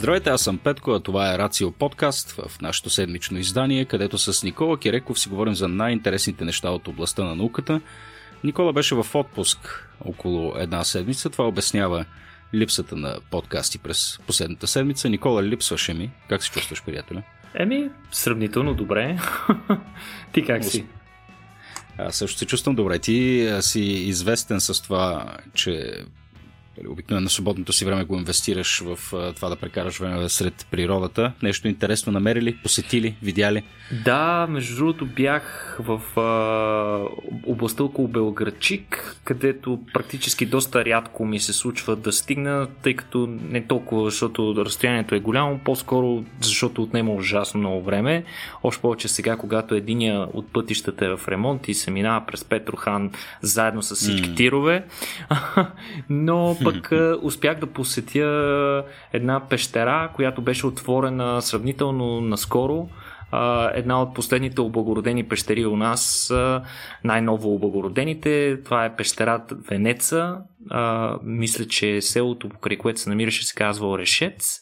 Здравейте, аз съм Петко, а това е Рацио подкаст в нашето седмично издание, където с Никола Киреков си говорим за най-интересните неща от областта на науката. Никола беше в отпуск около една седмица. Това обяснява липсата на подкасти през последната седмица. Никола, липсваше ми. Как се чувстваш, приятеля? Еми, сравнително добре. Ти как си? Аз също се чувствам добре. Ти си известен с това, че Нали, обикновено на свободното си време го инвестираш в това да прекараш време сред природата. Нещо интересно намерили, посетили, видяли? Да, между другото бях в а, областта около Белградчик, където практически доста рядко ми се случва да стигна, тъй като не толкова, защото разстоянието е голямо, по-скоро защото отнема ужасно много време. Още повече сега, когато единия от пътищата е в ремонт и се минава през Петрохан заедно с всички mm. тирове. Но пък успях да посетя една пещера, която беше отворена сравнително наскоро. Една от последните облагородени пещери у нас, най-ново облагородените, това е пещера Венеца. Мисля, че селото, покрай което се намираше, се казва Орешец.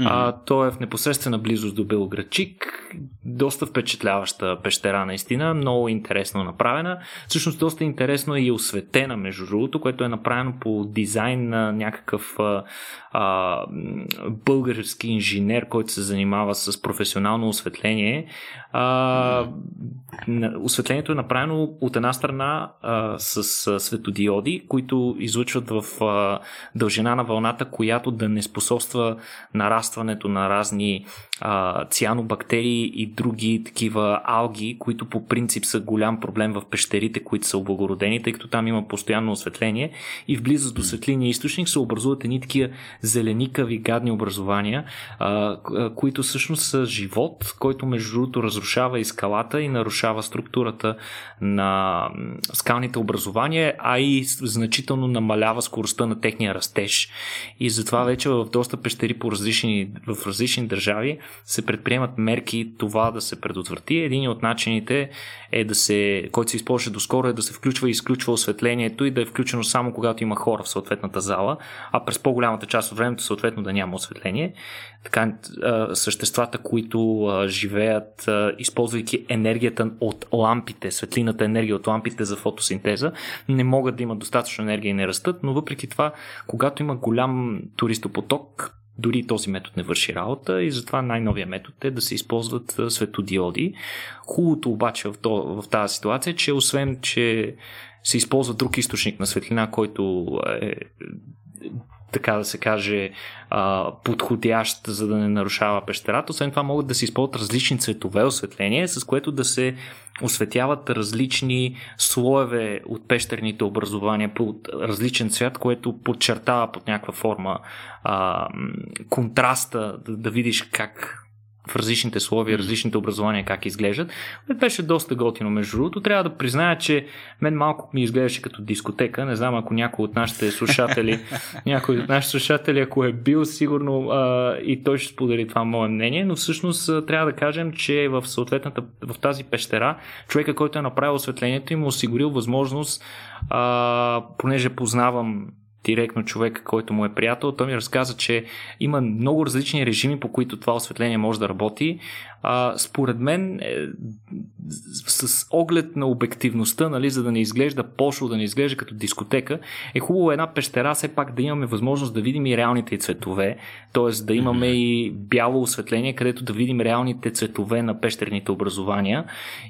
Mm-hmm. А, то е в непосредствена близост до Белградчик. Доста впечатляваща пещера, наистина. Много интересно направена. Всъщност, доста интересно е и осветена, между другото, което е направено по дизайн на някакъв а, а, български инженер, който се занимава с професионално осветление. А, осветлението е направено от една страна а, с а, светодиоди, които излъчват в а, дължина на вълната, която да не способства нарастването на разни а, цианобактерии и други такива алги, които по принцип са голям проблем в пещерите, които са облагородени, тъй като там има постоянно осветление. И в близост до светлиния източник се образуват едни такива зеленикави гадни образования, а, които всъщност са живот, който между другото разрушава и скалата и нарушава структурата на скалните образования, а и значително намалява скоростта на техния растеж. И затова вече в доста пещери по различни, в различни държави се предприемат мерки това да се предотврати. Един от начините е да се, който се използваше доскоро е да се включва и изключва осветлението и да е включено само когато има хора в съответната зала, а през по-голямата част от времето съответно да няма осветление. Така съществата, които живеят, използвайки енергията от лампите, светлината енергия от лампите за фотосинтеза, не могат да имат достатъчно енергия и не растат, но въпреки това, когато има голям туристопоток, дори този метод не върши работа и затова най-новия метод е да се използват светодиоди. Хубавото обаче в, тази ситуация е, че освен, че се използва друг източник на светлина, който е така да се каже, подходящ, за да не нарушава пещерата. Освен това могат да се използват различни цветове осветление, с което да се осветяват различни слоеве от пещерните образования по различен цвят, което подчертава под някаква форма а, контраста, да, да видиш как в различните слови, различните образования как изглеждат. Беше доста готино, между другото. Трябва да призная, че мен малко ми изглеждаше като дискотека. Не знам ако някой от нашите слушатели, някой от нашите слушатели, ако е бил, сигурно а, и той ще сподели това мое мнение, но всъщност трябва да кажем, че в съответната, в тази пещера, човека, който е направил осветлението, им осигурил възможност, а, понеже познавам директно човек, който му е приятел, той ми разказа, че има много различни режими, по които това осветление може да работи. А, според мен, е, с оглед на обективността, нали, за да не изглежда пошло, да не изглежда като дискотека, е хубаво една пещера все пак да имаме възможност да видим и реалните цветове, т.е. да имаме и бяло осветление, където да видим реалните цветове на пещерните образования.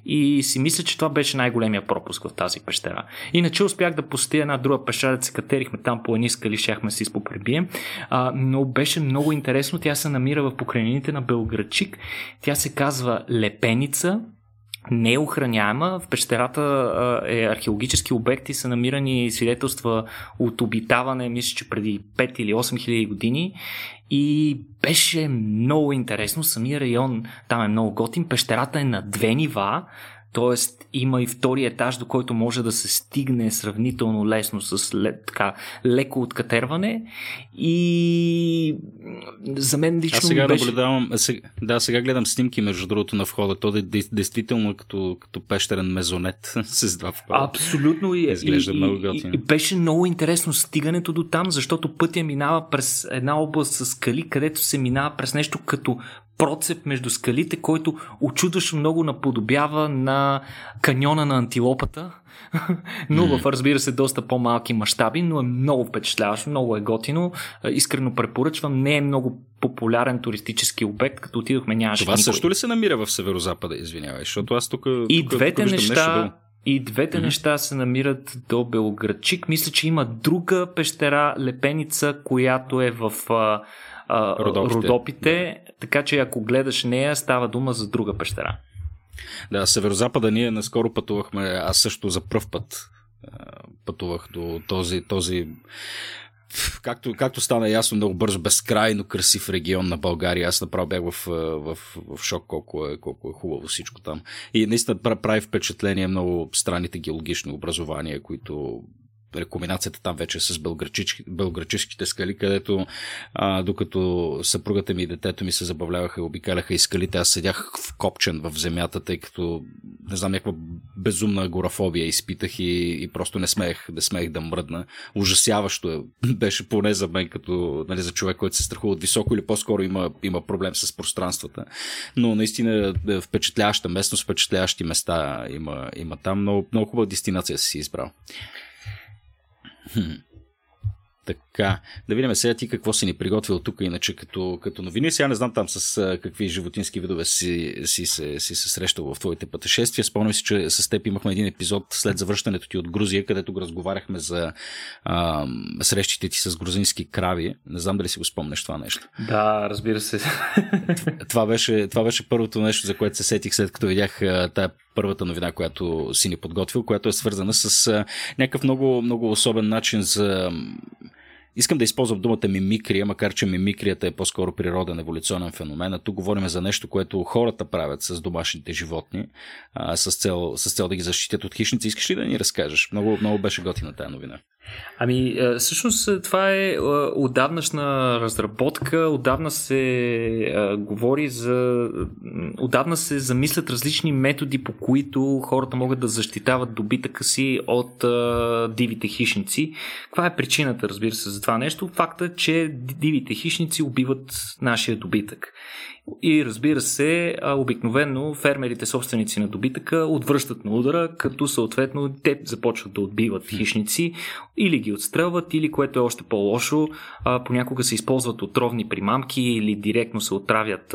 И си мисля, че това беше най-големия пропуск в тази пещера. Иначе успях да посетя една друга пещера, да се катерихме там по едни скали, щяхме си изпопребием, но беше много интересно. Тя се намира в покрайнините на Белградчик. Тя се казва Лепеница не е охраняема. В пещерата е археологически обект и са намирани свидетелства от обитаване, мисля, че преди 5 или 8 хиляди години. И беше много интересно. Самия район там е много готин. Пещерата е на две нива. Тоест има и втори етаж, до който може да се стигне сравнително лесно с така, леко откатерване и за мен лично Аз сега беше... наблюдавам, сега, да, сега гледам снимки между другото на входа. То е действително като, като пещерен мезонет с два входа. Абсолютно и, Изглежда и, много и, и, беше много интересно стигането до там, защото пътя минава през една област с скали, където се минава през нещо като процеп между скалите, който очудващо много наподобява на каньона на антилопата, но в, разбира се, доста по-малки мащаби, но е много впечатляващо, много е готино. Искрено препоръчвам. Не е много популярен туристически обект, като отидохме нямаше Това никой. също ли се намира в северо-запада, извинявай, защото аз тук И тук, двете тук неща нещо и двете mm-hmm. неща се намират до Белградчик. Мисля, че има друга пещера, лепеница, която е в а, а, Родопите. Родопите, така че ако гледаш нея, става дума за друга пещера. Да, северо-запада ние наскоро пътувахме, аз също за пръв път пътувах до този, този както, както стана ясно много бързо, безкрайно красив регион на България. Аз направо бях в, в, в шок колко е, колко е хубаво всичко там. И наистина прави впечатление много странните геологични образования, които комбинацията там вече е с белграчишките скали, където а, докато съпругата ми и детето ми се забавляваха и обикаляха и скалите, аз седях вкопчен в земята, тъй като не знам, някаква безумна агорафобия изпитах и, и просто не смеех, не смеех да мръдна. Ужасяващо е. беше поне за мен, като нали, за човек, който се страхува от високо или по-скоро има, има проблем с пространствата. Но наистина е, впечатляваща местност, впечатляващи места има, има там. Много, много хубава дестинация си избрал. Hmm. Така, да видим сега ти какво си ни приготвил тук, иначе като, като новини. Сега не знам там с какви животински видове си, си, се, си се срещал в твоите пътешествия. Спомням си, че с теб имахме един епизод след завръщането ти от Грузия, където го разговаряхме за а, срещите ти с грузински крави. Не знам дали си го спомнеш това нещо. Да, разбира се. Това беше, това беше първото нещо, за което се сетих след като видях тая първата новина, която си ни подготвил, която е свързана с някакъв много, много особен начин за Искам да използвам думата мимикрия, макар че мимикрията е по-скоро природен еволюционен феномен. А тук говорим за нещо, което хората правят с домашните животни, а, с, цел, с цел да ги защитят от хищници. Искаш ли да ни разкажеш? Много, много беше готина тази новина. Ами, е, всъщност е, това е, е отдавнашна разработка, отдавна се говори за... Отдавна се замислят различни методи, по които хората могат да защитават добитъка си от дивите хищници. Каква е причината, разбира се, за това нещо? Факта, че дивите хищници убиват нашия добитък. И разбира се, обикновено фермерите, собственици на добитъка, отвръщат на удара, като съответно те започват да отбиват хищници или ги отстрелват, или което е още по-лошо, понякога се използват отровни примамки или директно се отравят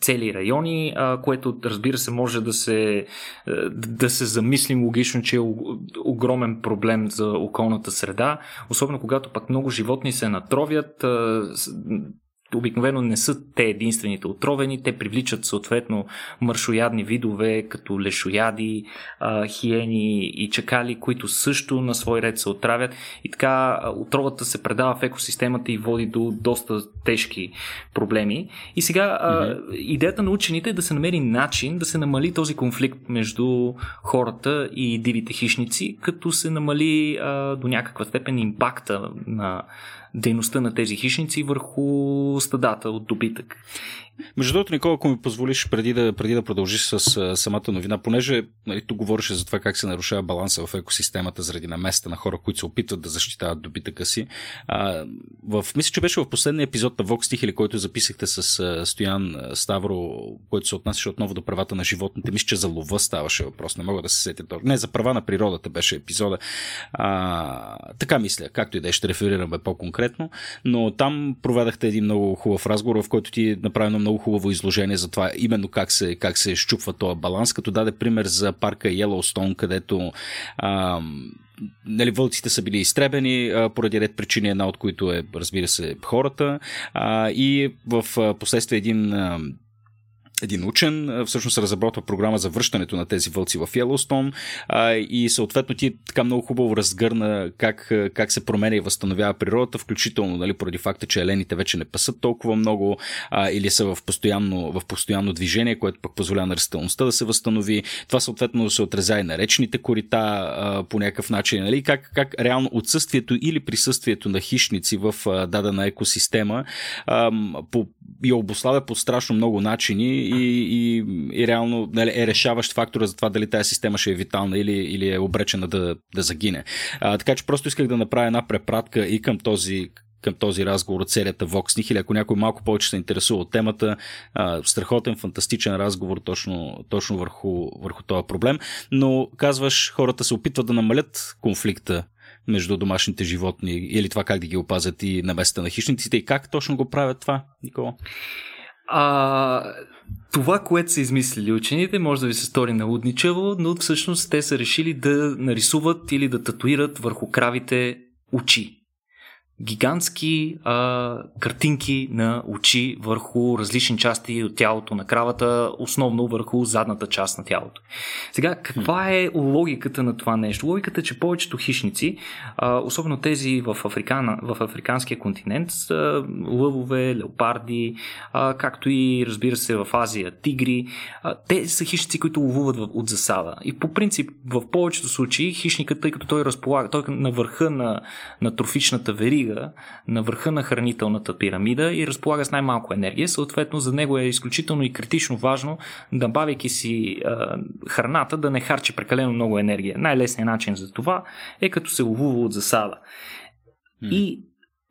цели райони, което разбира се може да се, да се замислим логично, че е огромен проблем за околната среда, особено когато пък много животни се натровят, обикновено не са те единствените отровени, те привличат съответно мършоядни видове, като лешояди, хиени и чакали, които също на свой ред се отравят. И така отровата се предава в екосистемата и води до доста тежки проблеми. И сега mm-hmm. идеята на учените е да се намери начин да се намали този конфликт между хората и дивите хищници, като се намали до някаква степен импакта на дейността на тези хищници върху стадата от добитък. Между другото, Никола, ако ми позволиш, преди да, преди да продължиш с а, самата новина, понеже нали, тук говореше за това как се нарушава баланса в екосистемата заради наместа на хора, които се опитват да защитават добитъка си. А, в, мисля, че беше в последния епизод на Vox Тихили, който записахте с а, Стоян Ставро, който се отнасяше отново до правата на животните. Мисля, че за лова ставаше въпрос. Не мога да се сетя Не, за права на природата беше епизода. А, така мисля, както и да е, ще реферираме по-конкретно. Но там проведахте един много хубав разговор, в който ти направено много много хубаво изложение за това, именно как се, как се щупва този баланс, като даде пример за парка Йеллоустон, където а, нали, вълците са били изтребени а, поради ред причини, една от които е, разбира се, хората. А, и в последствие един а, един учен, всъщност разработва програма за връщането на тези вълци в Йеллоустон и съответно ти така много хубаво разгърна как, как се променя и възстановява природата, включително нали, поради факта, че елените вече не пасат толкова много а, или са в постоянно, в постоянно движение, което пък позволява на растителността да се възстанови. Това съответно се отреза и на речните корита а, по някакъв начин. Нали? Как, как реално отсъствието или присъствието на хищници в а, дадена екосистема а, по, и обославя по страшно много начини и, и, и реално нали, е решаващ фактора за това дали тази система ще е витална или, или е обречена да, да загине. А, така че просто исках да направя една препратка и към този към този разговор от серията Vox или ако някой малко повече се интересува от темата, а, страхотен, фантастичен разговор точно, точно върху, върху този проблем. Но казваш, хората се опитват да намалят конфликта между домашните животни или това как да ги опазят и на места на хищниците и как точно го правят това, Никола? А, това, което са измислили учените, може да ви се стори налудничаво, но всъщност те са решили да нарисуват или да татуират върху кравите очи гигантски а, картинки на очи върху различни части от тялото на кравата, основно върху задната част на тялото. Сега, каква е логиката на това нещо? Логиката е, че повечето хищници, а, особено тези в, Африкана, в африканския континент, са лъвове, леопарди, а, както и, разбира се, в Азия, тигри, а, те са хищници, които ловуват от засада. И по принцип, в повечето случаи, хищникът, тъй като той разполага, той е на върха на, на трофичната верига, стига на върха на хранителната пирамида и разполага с най-малко енергия. Съответно, за него е изключително и критично важно, набавяйки си а, храната, да не харчи прекалено много енергия. Най-лесният начин за това е като се ловува от засада. Mm. И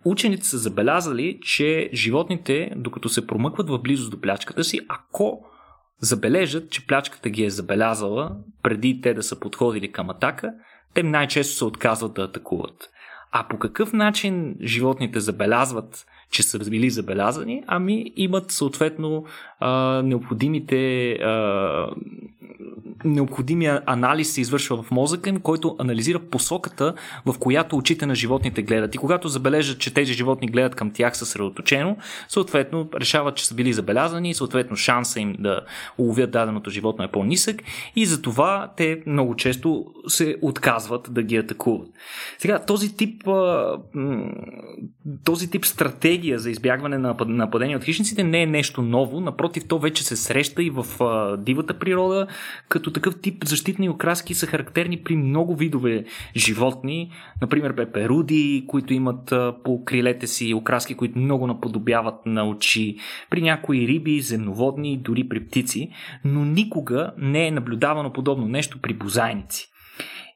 учените са забелязали, че животните, докато се промъкват в близост до плячката си, ако забележат, че плячката ги е забелязала преди те да са подходили към атака, те най-често се отказват да атакуват. А по какъв начин животните забелязват, че са били забелязани? Ами имат съответно а, необходимите а, необходимия анализ се извършва в мозъка им, който анализира посоката, в която очите на животните гледат. И когато забележат, че тези животни гледат към тях съсредоточено, съответно решават, че са били забелязани съответно шанса им да уловят даденото животно е по-нисък и затова те много често се отказват да ги атакуват. Сега, този тип, този тип стратегия за избягване на нападения от хищниците не е нещо ново, напротив, то вече се среща и в дивата природа, като такъв тип защитни окраски са характерни при много видове животни, например пеперуди, които имат по крилете си окраски, които много наподобяват на очи, при някои риби, земноводни, дори при птици, но никога не е наблюдавано подобно нещо при бозайници.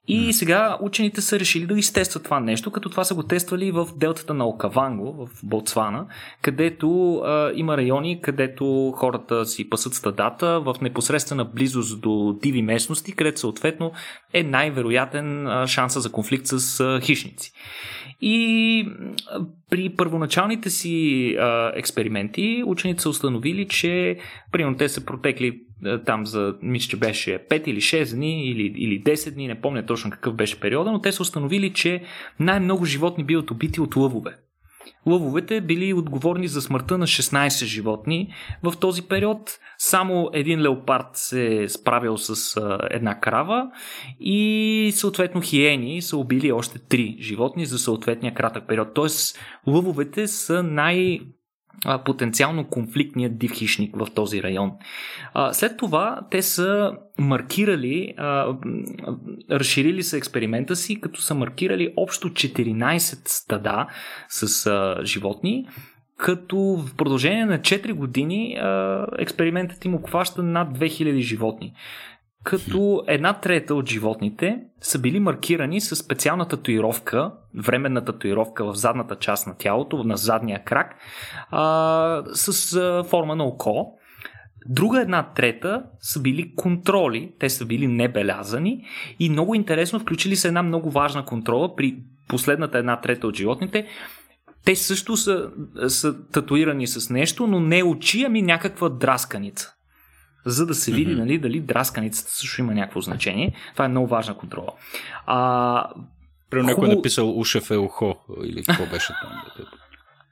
И сега учените са решили да изтестват това нещо, като това са го тествали в делтата на Окаванго, в Ботсвана, където а, има райони, където хората си пасат стадата в непосредствена близост до диви местности, където съответно е най-вероятен шанса за конфликт с а, хищници. И при първоначалните си а, експерименти учените са установили, че примерно те са протекли там за, мисля, че беше 5 или 6 дни или, или 10 дни, не помня точно какъв беше периода, но те са установили, че най-много животни биват убити от лъвове. Лъвовете били отговорни за смъртта на 16 животни. В този период само един леопард се е справил с а, една крава и съответно хиени са убили още 3 животни за съответния кратък период. Тоест лъвовете са най- потенциално конфликтният див хищник в този район. След това те са маркирали, разширили са експеримента си, като са маркирали общо 14 стада с животни, като в продължение на 4 години експериментът им обхваща над 2000 животни като една трета от животните са били маркирани с специална татуировка, временна татуировка в задната част на тялото, на задния крак, а, с а, форма на око. Друга една трета са били контроли, те са били небелязани и много интересно включили са една много важна контрола при последната една трета от животните. Те също са, са татуирани с нещо, но не очи, ами някаква драсканица за да се види mm-hmm. нали, дали драсканицата също има някакво значение. Това е много важна контрола. А, При някой е написал ушев е ухо или какво беше там.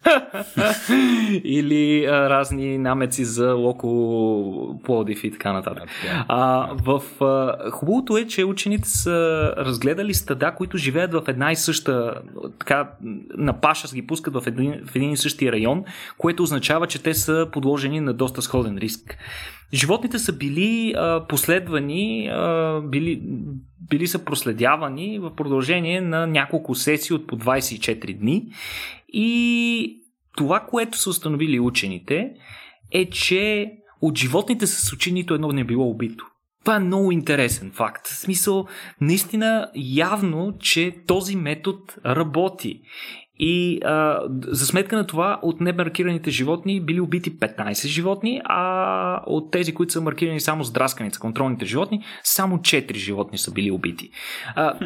Или а, разни намеци за Локо Плодив и така нататък. А, в, а, хубавото е, че учените са разгледали стада, които живеят в една и съща, така, на паша ги пускат в един, в един и същи район, което означава, че те са подложени на доста сходен риск. Животните са били а, последвани, а, били, били са проследявани в продължение на няколко сесии от по 24 дни и това, което са установили учените, е, че от животните с очи нито едно не било убито. Това е много интересен факт. В смисъл, наистина явно, че този метод работи. И а, за сметка на това, от немаркираните животни били убити 15 животни, а от тези, които са маркирани само с драсканица, контролните животни, само 4 животни са били убити. А,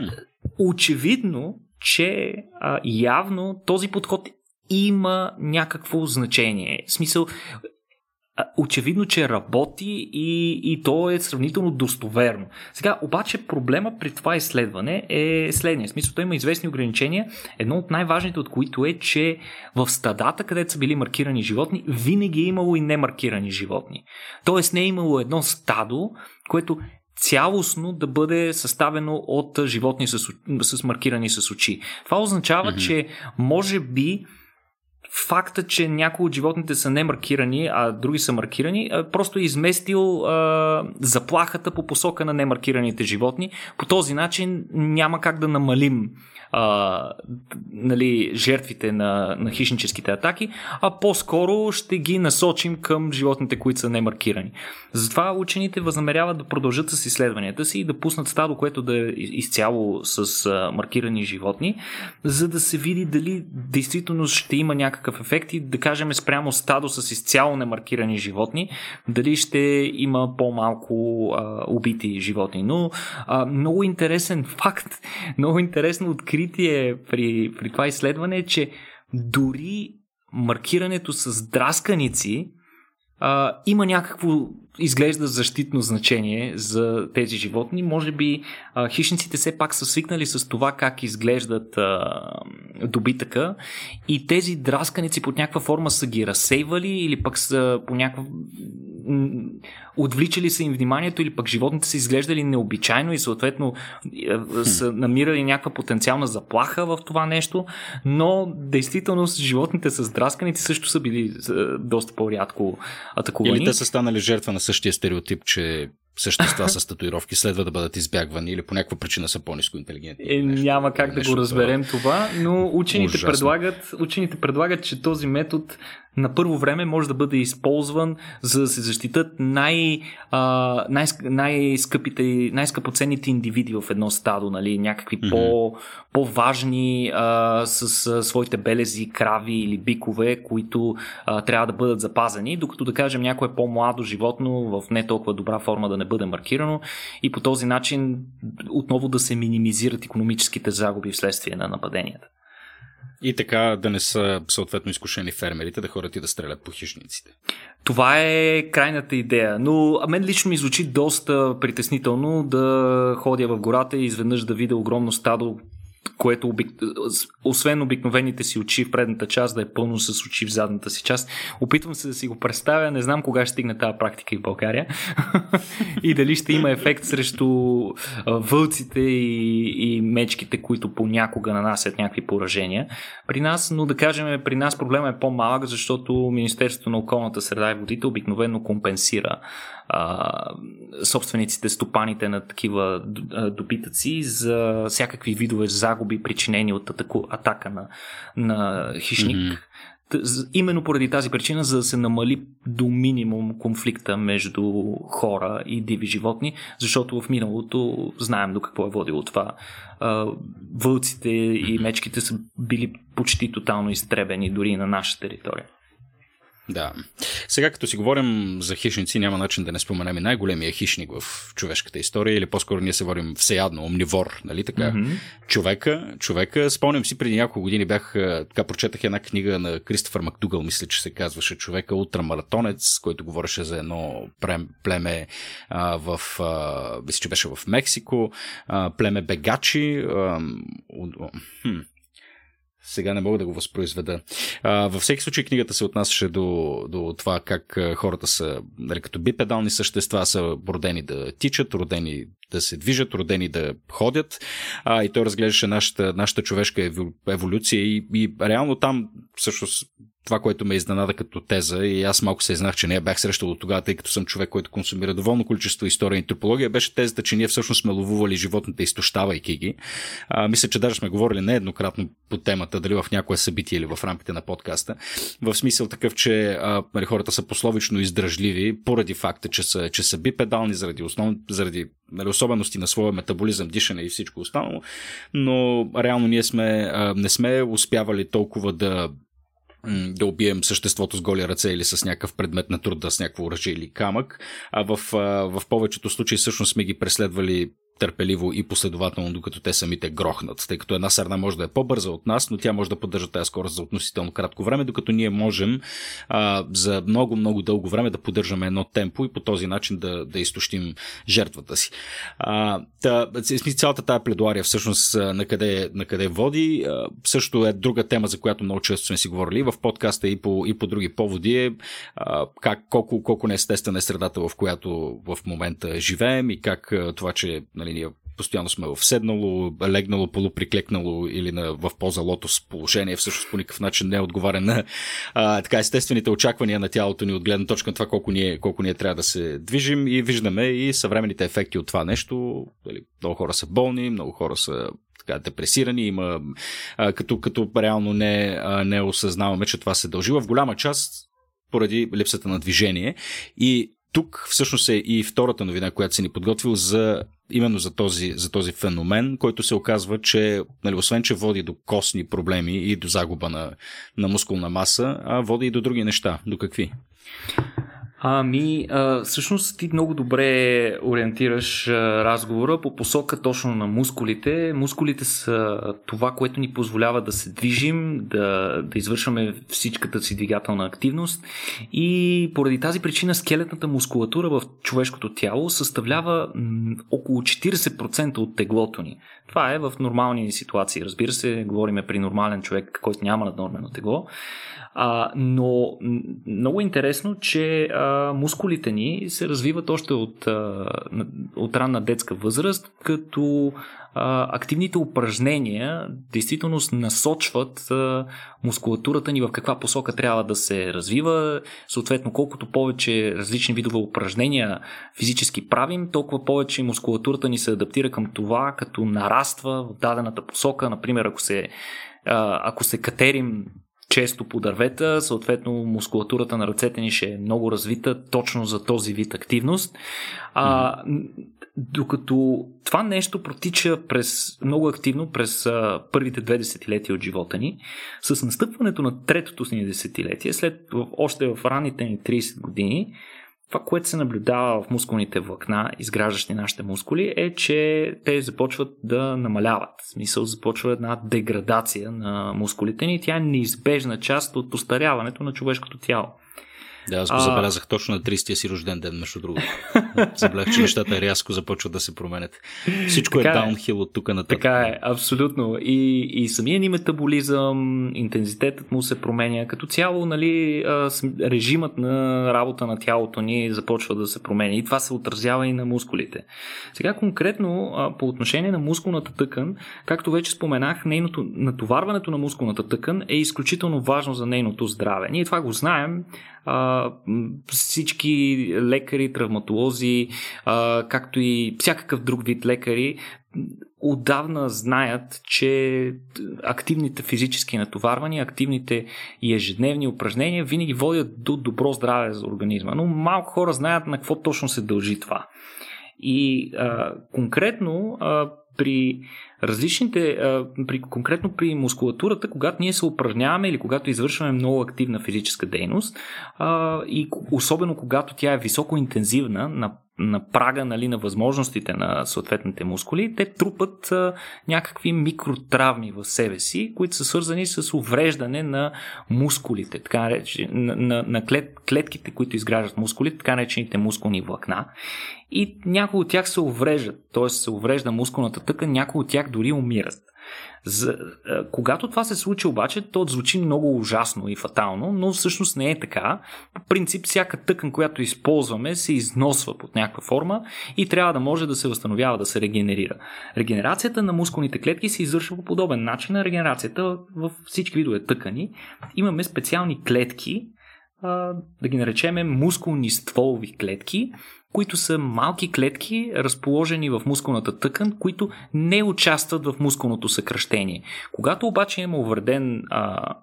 очевидно, че а, явно този подход има някакво значение. В смисъл, очевидно, че работи и, и то е сравнително достоверно. Сега, обаче, проблема при това изследване е следния. В смисъл, то има известни ограничения. Едно от най-важните от които е, че в стадата, където са били маркирани животни, винаги е имало и немаркирани животни. Тоест не е имало едно стадо, което цялостно да бъде съставено от животни с, с маркирани с очи. Това означава, mm-hmm. че може би факта, че някои от животните са не маркирани, а други са маркирани, просто е изместил а, заплахата по посока на немаркираните животни. По този начин няма как да намалим а, нали, жертвите на, на хищническите атаки, а по-скоро ще ги насочим към животните, които са немаркирани. Затова учените възнамеряват да продължат с изследванията си и да пуснат стадо, което да е изцяло с а, маркирани животни, за да се види дали действително ще има някакъв ефект и да кажем спрямо стадо с изцяло немаркирани животни, дали ще има по-малко а, убити животни. Но а, много интересен факт, много интересно откритие откритие при, при това изследване е, че дори маркирането с драсканици а, има някакво изглежда защитно значение за тези животни. Може би а, хищниците все пак са свикнали с това как изглеждат а, добитъка и тези драсканици под някаква форма са ги разсейвали или пък са по някаква отвличали са им вниманието или пък животните са изглеждали необичайно и съответно са намирали някаква потенциална заплаха в това нещо, но действително животните с драсканици също са били доста по-рядко атакувани. Или те са станали жертва на същия стереотип, че същества с татуировки следва да бъдат избягвани или по някаква причина са по-низко интелигентни. Е, нещо, няма как нещо, да го разберем това, това но учените предлагат, учените предлагат, че този метод на първо време може да бъде използван за да се защитат най, а, най, най-скъпите, най-скъпоценните индивиди в едно стадо, нали? някакви mm-hmm. по, по-важни а, с а, своите белези, крави или бикове, които а, трябва да бъдат запазени, докато да кажем някое по-младо животно в не толкова добра форма да не бъде маркирано и по този начин отново да се минимизират економическите загуби вследствие на нападенията. И така да не са съответно изкушени фермерите да ходят и да стрелят по хищниците. Това е крайната идея, но а мен лично ми звучи доста притеснително да ходя в гората и изведнъж да видя огромно стадо което обик... освен обикновените си очи в предната част да е пълно с очи в задната си част. Опитвам се да си го представя, не знам кога ще стигне тази практика в България. И дали ще има ефект срещу вълците и, и мечките, които понякога нанасят някакви поражения. При нас, но да кажем при нас проблема е по-малък, защото Министерството на околната среда и водите обикновено компенсира а, собствениците, стопаните на такива добитъци за всякакви видове загуби, причинени от атаку, атака на, на хищник. Mm-hmm. Именно поради тази причина, за да се намали до минимум конфликта между хора и диви животни, защото в миналото знаем до какво е водило това. Вълците и мечките са били почти тотално изтребени дори на наша територия. Да. Сега като си говорим за хищници, няма начин да не споменем и най-големия хищник в човешката история, или по-скоро ние се водим всеядно, омнивор, нали така? Mm-hmm. Човека, човека, спомням си преди няколко години бях, така прочетах една книга на Кристофър Макдугъл, мисля, че се казваше човека, ултрамаратонец, който говореше за едно племе а, в, а, мисля, че беше в Мексико, а, племе Бегачи, а, хм, сега не мога да го възпроизведа. А, във всеки случай книгата се отнасяше до, до това как хората са, нали, като бипедални същества, са родени да тичат, родени да се движат, родени да ходят. А, и той разглеждаше нашата, нашата човешка еволюция и, и реално там всъщност това, което ме изненада като теза и аз малко се изнах, че не я бях срещал от тогава, тъй като съм човек, който консумира доволно количество история и антропология, беше тезата, че ние всъщност сме ловували животните, изтощавайки ги. А, мисля, че даже сме говорили нееднократно по темата, дали в някое събитие или в рамките на подкаста. В смисъл такъв, че а, нали, хората са пословично издръжливи, поради факта, че са, че са бипедални, заради, основ, заради нали, особености на своя метаболизъм, дишане и всичко останало, но реално ние сме, не сме успявали толкова да да убием съществото с голи ръце или с някакъв предмет на труда, с някакво оръжие или камък, а в, в повечето случаи всъщност сме ги преследвали търпеливо и последователно, докато те самите грохнат. Тъй като една сърна може да е по-бърза от нас, но тя може да поддържа тази скорост за относително кратко време, докато ние можем а, за много-много дълго време да поддържаме едно темпо и по този начин да, да изтощим жертвата си. А, та, цялата тази пледуария всъщност на къде, на къде води, а, също е друга тема, за която много често сме си говорили в подкаста и по, и по други поводи, е а, как, колко, колко неестествена е средата, в която в момента живеем и как това, че нали, ние постоянно сме в седнало, легнало, полуприклекнало или на, в поза лотос положение, всъщност по никакъв начин не е отговаря на а, така естествените очаквания на тялото ни от гледна точка на това колко ние, колко ние трябва да се движим и виждаме и съвременните ефекти от това нещо. Дали, много хора са болни, много хора са така, депресирани, има, а, като, като реално не, а, не осъзнаваме, че това се дължи в голяма част поради липсата на движение. И тук всъщност е и втората новина, която се ни подготвил за именно за този, за този феномен, който се оказва, че нали, освен, че води до костни проблеми и до загуба на, на мускулна маса, а води и до други неща. До какви? Ами, а, всъщност ти много добре ориентираш а, разговора по посока точно на мускулите. Мускулите са това, което ни позволява да се движим, да, да извършваме всичката си двигателна активност и поради тази причина скелетната мускулатура в човешкото тяло съставлява около 40% от теглото ни. Това е в нормални ситуации. Разбира се, говориме при нормален човек, който няма наднормено тегло. А, но много интересно, че а, мускулите ни се развиват още от, от ранна детска възраст, като активните упражнения действително насочват мускулатурата ни в каква посока трябва да се развива. Съответно, колкото повече различни видове упражнения физически правим, толкова повече мускулатурата ни се адаптира към това, като нараства в дадената посока. Например, ако се ако се катерим често по дървета, съответно мускулатурата на ръцете ни ще е много развита точно за този вид активност. А, докато това нещо протича през, много активно през а, първите две десетилетия от живота ни, с настъпването на третото си десетилетие, след още в ранните ни 30 години, това, което се наблюдава в мускулните влакна, изграждащи нашите мускули, е, че те започват да намаляват. В смисъл започва една деградация на мускулите ни тя е неизбежна част от остаряването на човешкото тяло. Да, аз го забелязах точно на 30-я си рожден ден, между другото. Забелязах, че нещата рязко започват да се променят. Всичко е така е даунхил от тук нататък. Така е, абсолютно. И, и самия ни метаболизъм, интензитетът му се променя. Като цяло, нали, режимът на работа на тялото ни започва да се променя. И това се отразява и на мускулите. Сега конкретно по отношение на мускулната тъкан, както вече споменах, нейното натоварването на мускулната тъкан е изключително важно за нейното здраве. Ние това го знаем а, всички лекари, травматолози, а, както и всякакъв друг вид лекари, отдавна знаят, че активните физически натоварвания, активните и ежедневни упражнения винаги водят до добро здраве за организма. Но малко хора знаят на какво точно се дължи това. И а, конкретно а, при различните, при, конкретно при мускулатурата, когато ние се упражняваме или когато извършваме много активна физическа дейност и особено когато тя е високо интензивна на на прага нали, на възможностите на съответните мускули, те трупат а, някакви микротравми в себе си, които са свързани с увреждане на мускулите, така реч, на, на, на клет, клетките, които изграждат мускулите, така наречените мускулни влакна. И някои от тях се увреждат, т.е. се уврежда мускулната тъкан, някои от тях дори умират. За, когато това се случи обаче, то звучи много ужасно и фатално, но всъщност не е така. По принцип, всяка тъкан, която използваме, се износва под някаква форма и трябва да може да се възстановява, да се регенерира. Регенерацията на мускулните клетки се извършва по подобен начин на регенерацията в всички видове тъкани. Имаме специални клетки, да ги наречеме мускулни стволови клетки, които са малки клетки, разположени в мускулната тъкан, които не участват в мускулното съкръщение. Когато обаче има увреден, а,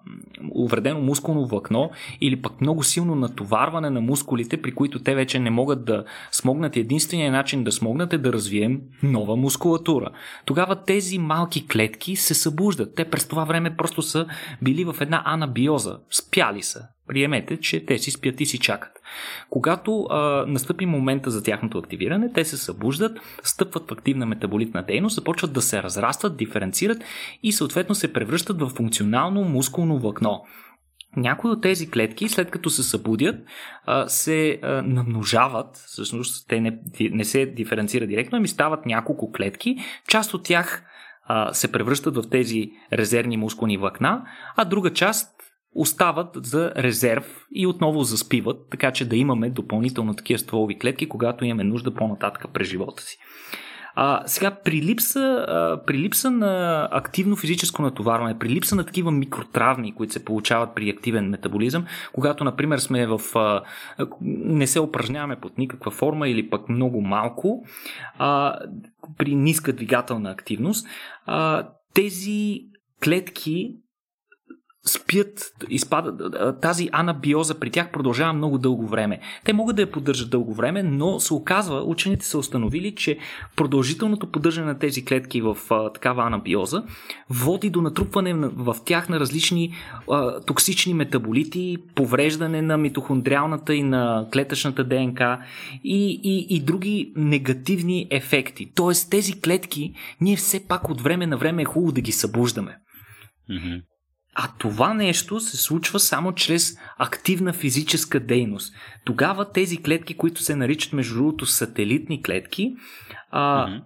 увредено мускулно влакно или пък много силно натоварване на мускулите, при които те вече не могат да смогнат, единственият начин да смогнат е да развием нова мускулатура. Тогава тези малки клетки се събуждат. Те през това време просто са били в една анабиоза. Спяли са. Приемете, че те си спят и си чакат. Когато а, настъпи момента за тяхното активиране, те се събуждат, стъпват в активна метаболитна дейност, започват да се разрастват, диференцират и съответно се превръщат в функционално мускулно влакно. Някои от тези клетки, след като се събудят, се намножават, всъщност те не, не се диференцират директно, ами стават няколко клетки. Част от тях се превръщат в тези резервни мускулни влакна, а друга част остават за резерв и отново заспиват, така че да имаме допълнително такива стволови клетки, когато имаме нужда по-нататък през живота си. А, сега, при липса, а, при липса на активно физическо натоварване, при липса на такива микротравми, които се получават при активен метаболизъм, когато, например, сме в. А, не се упражняваме под никаква форма или пък много малко, а, при ниска двигателна активност, а, тези клетки спят, изпадат, тази анабиоза при тях продължава много дълго време. Те могат да я поддържат дълго време, но се оказва, учените са установили, че продължителното поддържане на тези клетки в а, такава анабиоза води до натрупване в тях на различни а, токсични метаболити, повреждане на митохондриалната и на клетъчната ДНК и, и, и други негативни ефекти. Тоест тези клетки ние все пак от време на време е хубаво да ги събуждаме. А това нещо се случва само чрез активна физическа дейност. Тогава тези клетки, които се наричат между другото сателитни клетки, а, mm-hmm.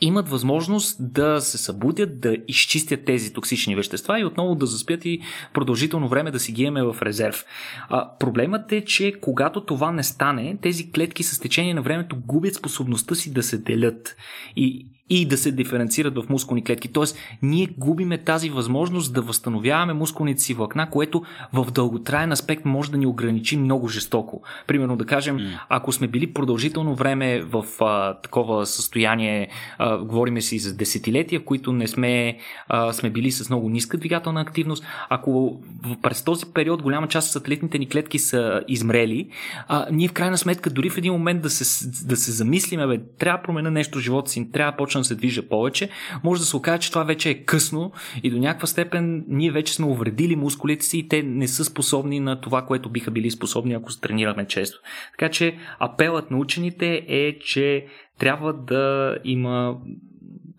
имат възможност да се събудят, да изчистят тези токсични вещества и отново да заспят и продължително време да си ги имаме в резерв. А, проблемът е, че когато това не стане, тези клетки с течение на времето губят способността си да се делят. И и да се диференцират в мускулни клетки. Тоест, ние губиме тази възможност да възстановяваме мускулните си влакна, което в дълготраен аспект може да ни ограничи много жестоко. Примерно да кажем, ако сме били продължително време в а, такова състояние, а, говориме си за десетилетия, в които не сме, а, сме били с много ниска двигателна активност, ако през този период голяма част от сателитните ни клетки са измрели, а, ние в крайна сметка дори в един момент да се, да се замислиме, бе, трябва да променя нещо в живота си, трябва да почна да се движа повече, може да се окаже, че това вече е късно и до някаква степен ние вече сме увредили мускулите си и те не са способни на това, което биха били способни, ако се тренираме често. Така че апелът на учените е, че трябва да има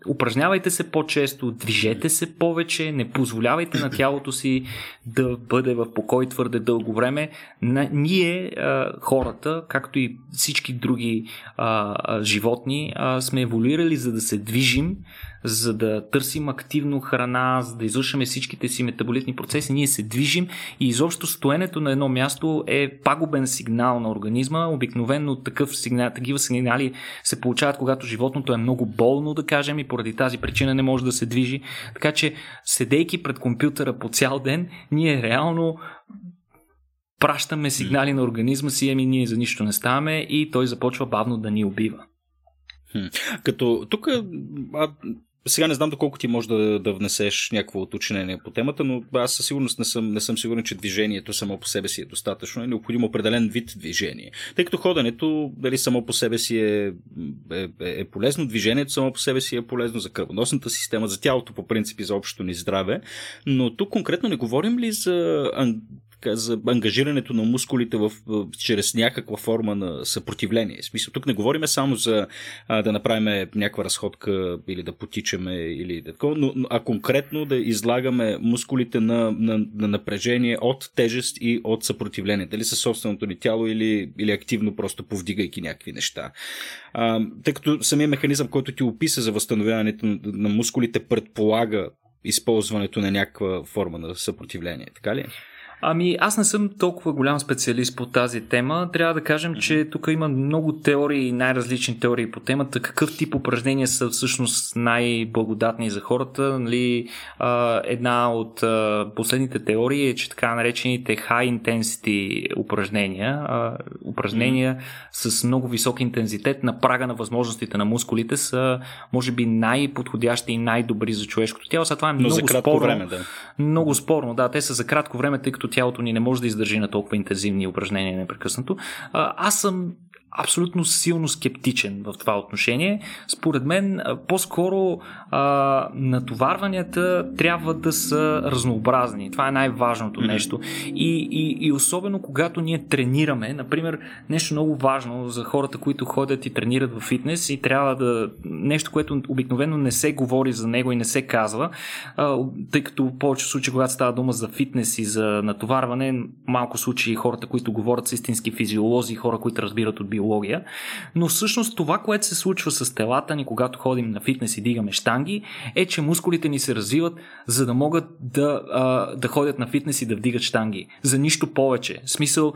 упражнявайте се по-често, движете се повече, не позволявайте на тялото си да бъде в покой твърде дълго време. Ние, хората, както и всички други животни, сме еволюирали за да се движим, за да търсим активно храна, за да извършваме всичките си метаболитни процеси, ние се движим и изобщо стоенето на едно място е пагубен сигнал на организма. Обикновено такъв сигнал, такива сигнали се получават, когато животното е много болно, да кажем, и поради тази причина не може да се движи. Така че, седейки пред компютъра по цял ден, ние реално пращаме сигнали на организма си, ами ние за нищо не ставаме и той започва бавно да ни убива. Като тук сега не знам доколко ти може да, да внесеш някакво уточнение по темата, но аз със сигурност не съм, не съм сигурен, че движението само по себе си е достатъчно. Е необходимо определен вид движение. Тъй като ходенето дали само по себе си е, е, е, е полезно, движението само по себе си е полезно за кръвоносната система, за тялото по принцип и за общото ни здраве. Но тук конкретно не говорим ли за за ангажирането на мускулите в, чрез някаква форма на съпротивление. В смисъл, тук не говорим само за а, да направим някаква разходка или да потичаме, или да такова, но, а конкретно да излагаме мускулите на, на, на напрежение от тежест и от съпротивление. Дали със собственото ни тяло или, или активно просто повдигайки някакви неща. А, тъй като самия механизъм, който ти описа за възстановяването на мускулите, предполага използването на някаква форма на съпротивление, така ли? Ами, аз не съм толкова голям специалист по тази тема. Трябва да кажем, че тук има много теории, най-различни теории по темата. Какъв тип упражнения са всъщност най-благодатни за хората? Нали, една от последните теории е, че така наречените high intensity упражнения, упражнения mm-hmm. с много висок интензитет на прага на възможностите на мускулите са, може би, най-подходящи и най-добри за човешкото тяло. Сега това е много спорно. време, да. Много спорно, да. Те са за кратко време, тъй като тялото ни не може да издържи на толкова интензивни упражнения непрекъснато. Аз съм абсолютно силно скептичен в това отношение. Според мен, по-скоро а, натоварванията трябва да са разнообразни. Това е най-важното mm-hmm. нещо. И, и, и особено когато ние тренираме, например, нещо много важно за хората, които ходят и тренират в фитнес и трябва да. нещо, което обикновено не се говори за него и не се казва, а, тъй като в повече случаи, когато става дума за фитнес и за натоварване, малко случаи хората, които говорят с истински физиолози, хора, които разбират от биология биология, но всъщност това, което се случва с телата ни, когато ходим на фитнес и дигаме штанги, е, че мускулите ни се развиват, за да могат да, да ходят на фитнес и да вдигат штанги. За нищо повече. В смисъл,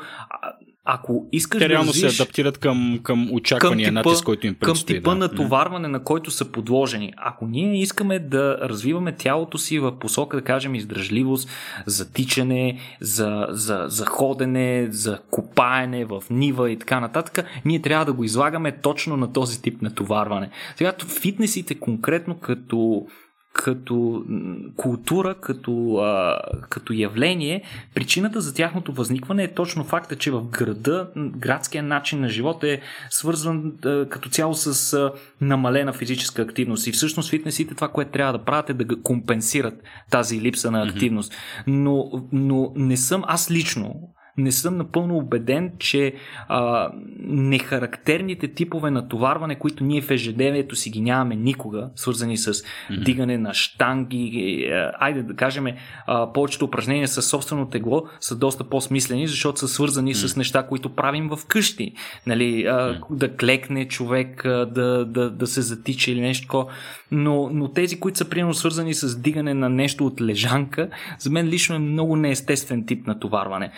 ако искаш Те реално да развиеш, се адаптират към, към очаквания към типа, натиск, който им предстои. Към типа да. натоварване, на който са подложени. Ако ние искаме да развиваме тялото си в посока, да кажем, издръжливост, за тичане, за, за, за ходене, за копаене в нива и така нататък, ние трябва да го излагаме точно на този тип натоварване. Сега фитнесите конкретно като като култура, като, а, като явление, причината за тяхното възникване е точно факта, че в града градския начин на живот е свързан а, като цяло с а, намалена физическа активност. И всъщност фитнесите това, което трябва да правят е да компенсират тази липса на активност. Но, но не съм аз лично не съм напълно убеден, че а, нехарактерните типове натоварване, които ние в ежедневието си ги нямаме никога, свързани с mm-hmm. дигане на штанги, е, айде да кажем, а, повечето упражнения с собствено тегло са доста по-смислени, защото са свързани mm-hmm. с неща, които правим в къщи. Нали, а, mm-hmm. Да клекне човек, да, да, да се затича или нещо такова. Но, но тези, които са примерно свързани с дигане на нещо от лежанка, за мен лично е много неестествен тип натоварване.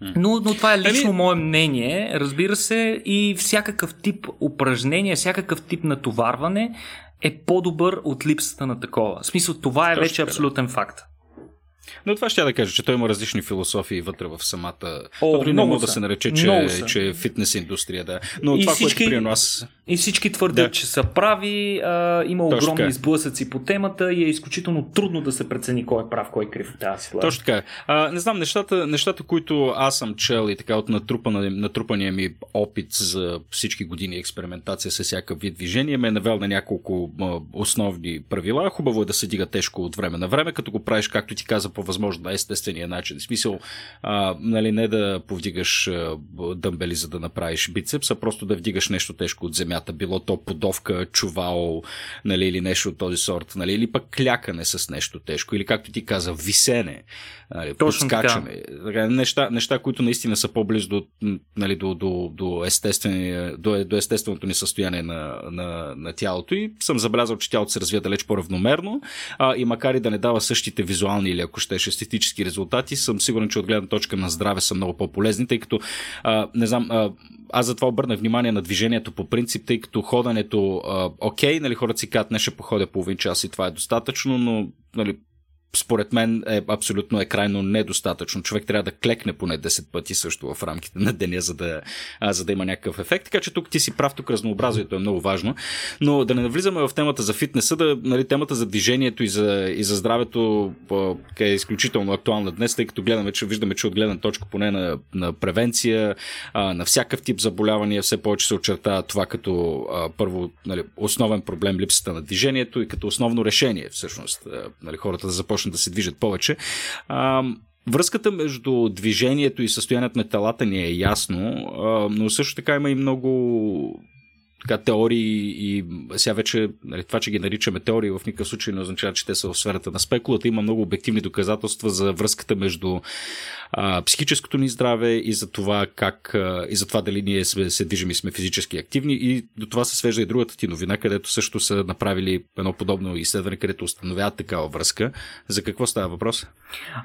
Но, но това е лично ами... мое мнение, разбира се, и всякакъв тип упражнение, всякакъв тип натоварване е по-добър от липсата на такова. В смисъл, това е Точно вече абсолютен факт. Но това ще я да кажа, че той има различни философии вътре в самата. О, дори не мога да се нарече, че, че е фитнес индустрия, да. Но и това, всички, което при аз. И всички твърдят, да. че са прави, а, има Точно огромни сблъсъци по темата и е изключително трудно да се прецени кой е прав, кой е крив ситуация. Точно така. А, не знам, нещата, нещата, които аз съм чел и така от натрупана, натрупания ми опит за всички години експериментация с всякакъв вид движение, ме е навел на няколко а, основни правила. Хубаво е да се дига тежко от време на време, като го правиш, както ти каза, по възможно най-естествения начин. В смисъл, а, нали, не да повдигаш а, дъмбели, за да направиш бицепс, а просто да вдигаш нещо тежко от земята, било то подовка, чувал, нали, или нещо от този сорт, нали, или пък клякане с нещо тежко, или както ти каза, висене, нали, Точно подскачане. Така. Неща, неща, които наистина са по-близо до, нали, до, до, до, до, до естественото ни състояние на, на, на тялото и съм забелязал, че тялото се развива далеч по-равномерно а, и макар и да не дава същите визуални или ако щеше естетически резултати, съм сигурен, че от гледна точка на здраве са много по-полезни, тъй като а, не знам, а, аз затова обърнах внимание на движението по принцип, тъй като ходенето, а, окей, нали, хората си казват, не ще походя половин час и това е достатъчно, но нали, според мен е абсолютно е крайно недостатъчно. Човек трябва да клекне поне 10 пъти също в рамките на деня, за да, а, за да има някакъв ефект. Така че тук ти си прав, тук разнообразието е много важно. Но да не навлизаме в темата за фитнеса, да, нали, темата за движението и за, и за здравето е изключително актуална днес, тъй като гледаме, че виждаме, че от гледна точка поне на, на превенция, а, на всякакъв тип заболявания, все повече се очертава това като а, първо нали, основен проблем липсата на движението и като основно решение всъщност нали, хората да започнат започнат да се движат повече. А, Връзката между движението и състоянието на телата ни е ясно, но също така има и много така, теории и сега вече нали, това, че ги наричаме теории в никакъв случай не означава, че те са в сферата на спекулата. Има много обективни доказателства за връзката между а, психическото ни здраве и за това как а, и за това дали ние сме, се движим и сме физически активни и до това се свежда и другата ти новина, където също са направили едно подобно изследване, където установяват такава връзка. За какво става въпрос?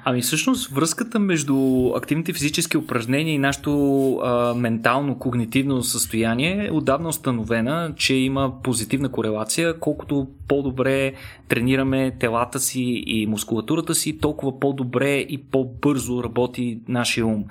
Ами всъщност връзката между активните физически упражнения и нашето а, ментално, когнитивно състояние е отдавна установена, че има позитивна корелация. Колкото по-добре тренираме телата си и мускулатурата си, толкова по-добре и по-бързо работи нашия ум.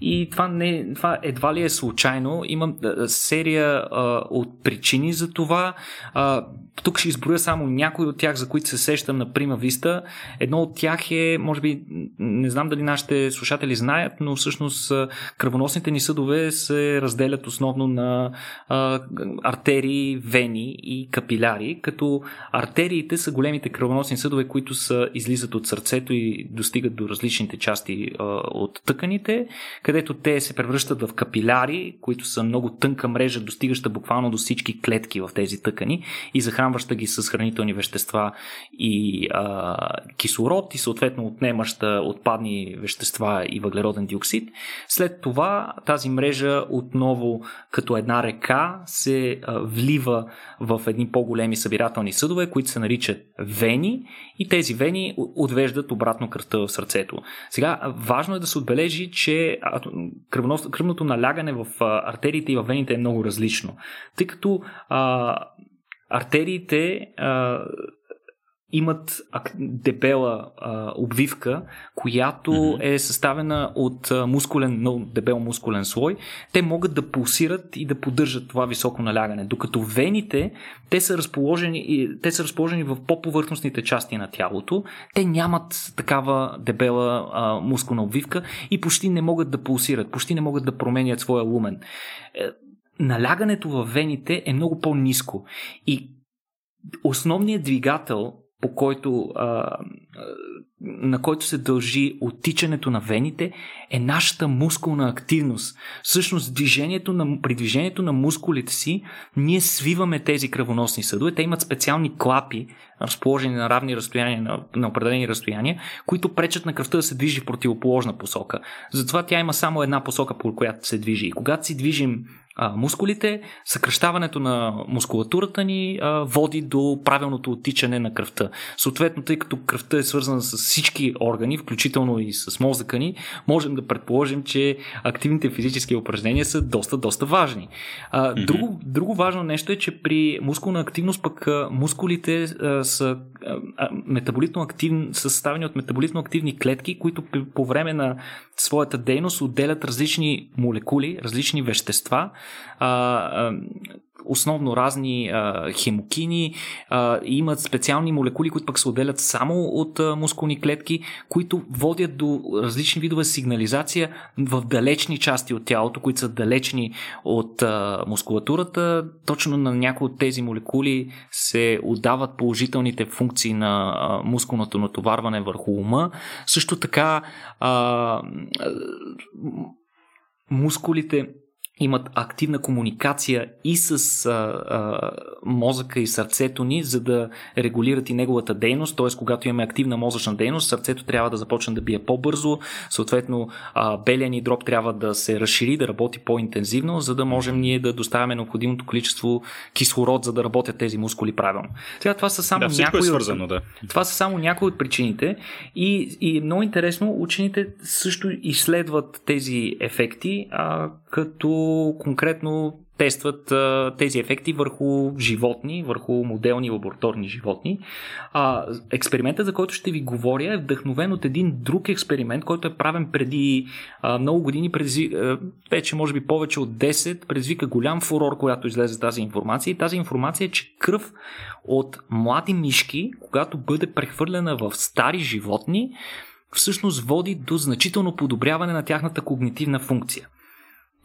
И това, не, това едва ли е случайно. Има серия а, от причини за това. А, тук ще изброя само някои от тях, за които се сещам на Прима Виста. Едно от тях е, може би, не знам дали нашите слушатели знаят, но всъщност кръвоносните ни съдове се разделят основно на а, артерии, вени и капиляри, като артериите са големите кръвоносни съдове, които са, излизат от сърцето и достигат до различните части а, от тъканите, където те се превръщат в капиляри, които са много тънка мрежа, достигаща буквално до всички клетки в тези тъкани и захранваща ги с хранителни вещества и а, кислород и съответно отнемаща отпадни вещества и въглероден диоксид. След това тази мрежа отново като една река се а, влива в едни по-големи събирателни съдове, които се наричат вени и тези вени отвеждат обратно кръвта в сърцето. Сега, важно е да се отбележи, че кръвното налягане в артериите и в вените е много различно, тъй като а, артериите а, имат дебела а, обвивка, която mm-hmm. е съставена от мускулен, много дебел мускулен слой. Те могат да пулсират и да поддържат това високо налягане. Докато вените, те са разположени, те са разположени в по-повърхностните части на тялото. Те нямат такава дебела а, мускулна обвивка и почти не могат да пулсират, почти не могат да променят своя лумен. Е, налягането в вените е много по-низко. И основният двигател по който, а, на който се дължи оттичането на вените, е нашата мускулна активност. Всъщност, движението на, при движението на мускулите си, ние свиваме тези кръвоносни съдове. Те имат специални клапи, разположени на равни разстояния, на, на определени разстояния, които пречат на кръвта да се движи в противоположна посока. Затова тя има само една посока, по която се движи. И когато си движим а, мускулите, съкръщаването на мускулатурата ни а, води до правилното оттичане на кръвта. Съответно, тъй като кръвта е свързана с всички органи, включително и с мозъка ни, можем да предположим, че активните физически упражнения са доста, доста важни. А, mm-hmm. друго, друго важно нещо е, че при мускулна активност пък а, мускулите а, са а, метаболитно активни, съставени от метаболитно активни клетки, които по време на своята дейност отделят различни молекули, различни вещества, а, основно разни а, хемокини, а, имат специални молекули, които пък се отделят само от а, мускулни клетки, които водят до различни видове сигнализация в далечни части от тялото, които са далечни от а, мускулатурата. Точно на някои от тези молекули се отдават положителните функции на а, мускулното натоварване върху ума. Също така а, а, мускулите имат активна комуникация и с а, а, мозъка и сърцето ни, за да регулират и неговата дейност. Т.е. когато имаме активна мозъчна дейност, сърцето трябва да започне да бие по-бързо, съответно а, белия ни дроб трябва да се разшири, да работи по-интензивно, за да можем ние да доставяме необходимото количество кислород, за да работят тези мускули правилно. Сега това са само да, някои е свързано, да. Това са само някои от причините и, и много интересно, учените също изследват тези ефекти, а, като конкретно тестват а, тези ефекти върху животни, върху моделни лабораторни животни. А, експериментът, за който ще ви говоря, е вдъхновен от един друг експеримент, който е правен преди а, много години, преди, а, вече може би повече от 10, предизвика голям фурор, когато излезе тази информация. И тази информация е, че кръв от млади мишки, когато бъде прехвърлена в стари животни, всъщност води до значително подобряване на тяхната когнитивна функция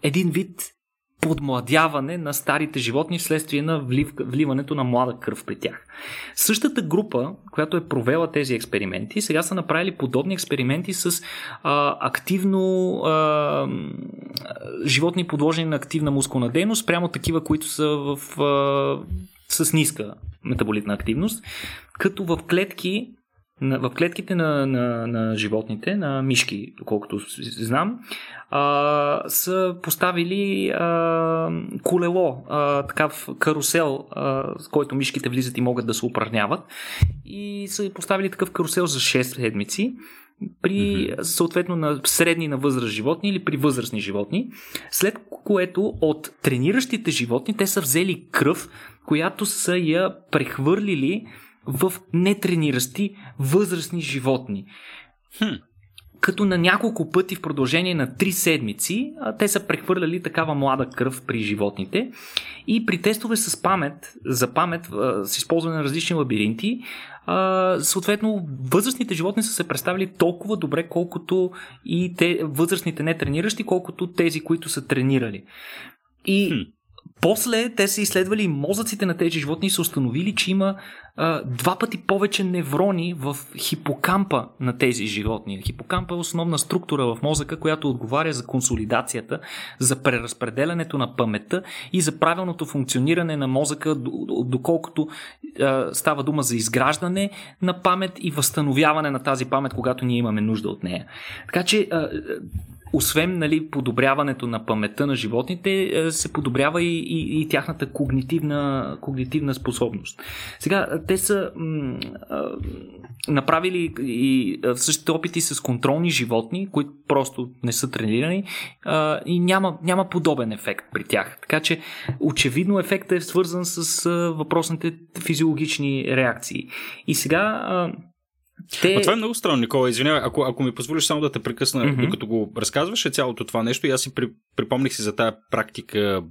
един вид подмладяване на старите животни вследствие на влив, вливането на млада кръв при тях. Същата група, която е провела тези експерименти, сега са направили подобни експерименти с а, активно а, животни подложени на активна мускулна дейност, прямо такива, които са в, а, с ниска метаболитна активност, като в клетки в клетките на, на, на животните, на мишки, доколкото знам, а, са поставили а, колело, а, такав карусел, а, с който мишките влизат и могат да се упражняват. И са поставили такъв карусел за 6 седмици при съответно на средни на възраст животни или при възрастни животни, след което от трениращите животни те са взели кръв, която са я прехвърлили в нетрениращи възрастни животни. Хм. Като на няколко пъти в продължение на 3 седмици те са прехвърляли такава млада кръв при животните и при тестове с памет, за памет, с използване на различни лабиринти, съответно възрастните животни са се представили толкова добре, колкото и те, възрастните не трениращи, колкото тези, които са тренирали. И хм. После те са изследвали мозъците на тези животни и са установили, че има а, два пъти повече неврони в хипокампа на тези животни. Хипокампа е основна структура в мозъка, която отговаря за консолидацията, за преразпределянето на паметта и за правилното функциониране на мозъка, доколкото а, става дума за изграждане на памет и възстановяване на тази памет, когато ние имаме нужда от нея. Така че а, освен нали, подобряването на паметта на животните, е, се подобрява и, и, и тяхната когнитивна, когнитивна способност. Сега, те са м- а, направили и същите опити с контролни животни, които просто не са тренирани а, и няма, няма подобен ефект при тях. Така че, очевидно ефектът е свързан с а, въпросните физиологични реакции. И сега. А, те... А това е много странно, Никола. Извинявай, ако, ако ми позволиш само да те прекъсна, mm-hmm. докато го разказваше цялото това нещо, и аз си при, припомних си за тая практика,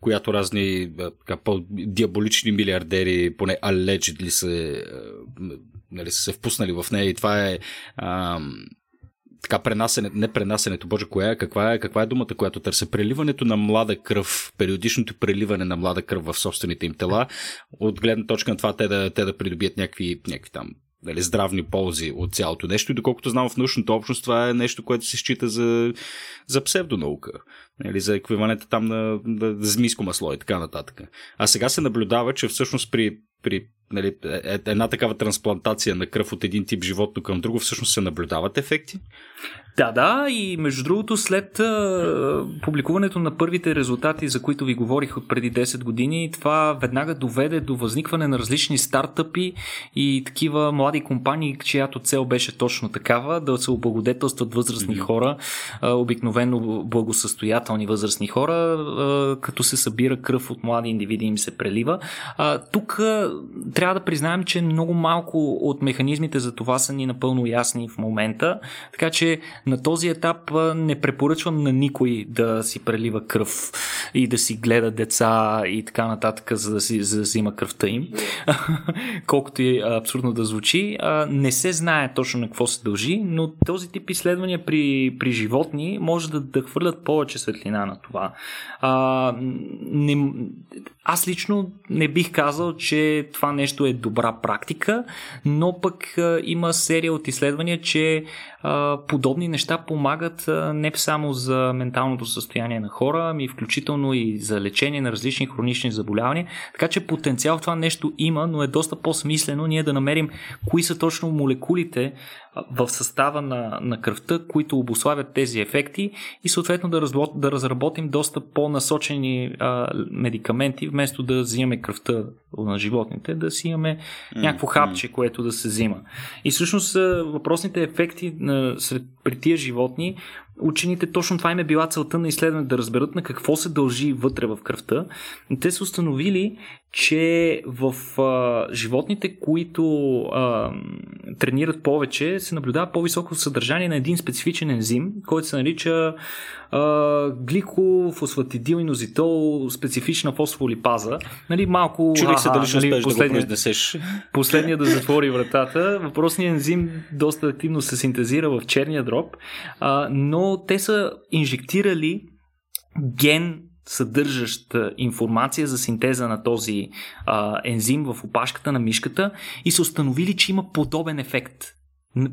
която разни така, по-диаболични милиардери, поне allegedly се, нали, са се впуснали в нея и това е ам, така пренасене, не пренасенето, боже, коя е, каква е, каква е думата, която търся? Преливането на млада кръв, периодичното преливане на млада кръв в собствените им тела, от гледна точка на това те да, те да придобият някакви, някакви там дали, здравни ползи от цялото нещо. И доколкото знам в научната общност, това е нещо, което се счита за, за псевдонаука. Нали, за еквивалента там на, на змийско масло и така нататък. А сега се наблюдава, че всъщност при, при нали, е, е, една такава трансплантация на кръв от един тип животно към друго, всъщност се наблюдават ефекти? Да, да, и между другото, след а, публикуването на първите резултати, за които ви говорих от преди 10 години, това веднага доведе до възникване на различни стартъпи и такива млади компании, чиято цел беше точно такава, да се облагодетелстват възрастни mm-hmm. хора, а, обикновено благосъстоятелни възрастни хора, а, като се събира кръв от млади индивиди им се прелива. А, тук а, трябва да признаем, че много малко от механизмите за това са ни напълно ясни в момента, така че на този етап не препоръчвам на никой да си прелива кръв и да си гледа деца и така нататък, за да си, за да си има кръвта им. Колкото и абсурдно да звучи. Не се знае точно на какво се дължи, но този тип изследвания при, при животни може да, да хвърлят повече светлина на това. А, не, аз лично не бих казал, че това нещо е добра практика, но пък има серия от изследвания, че подобни неща помагат не само за менталното състояние на хора, ами включително и за лечение на различни хронични заболявания. Така че потенциал в това нещо има, но е доста по-смислено ние да намерим кои са точно молекулите, в състава на, на кръвта, които обославят тези ефекти и съответно да, разло, да разработим доста по-насочени а, медикаменти, вместо да взимаме кръвта на животните, да си имаме mm-hmm. някакво хапче, което да се взима. И всъщност въпросните ефекти на, сред, при тия животни учените точно това им е била целта на изследване да разберат на какво се дължи вътре в кръвта. И те са установили, че в а, животните, които а, тренират повече, се наблюдава по-високо съдържание на един специфичен ензим, който се нарича а, гликофосфатидилинозитол, специфична фосфолипаза. Нали, малко... Чудих се дали ще нали, успеш да го произнесеш. Последния да затвори вратата. Въпросният ензим доста активно се синтезира в черния дроб, а, но те са инжектирали ген съдържащ информация за синтеза на този а, ензим в опашката на мишката и са установили, че има подобен ефект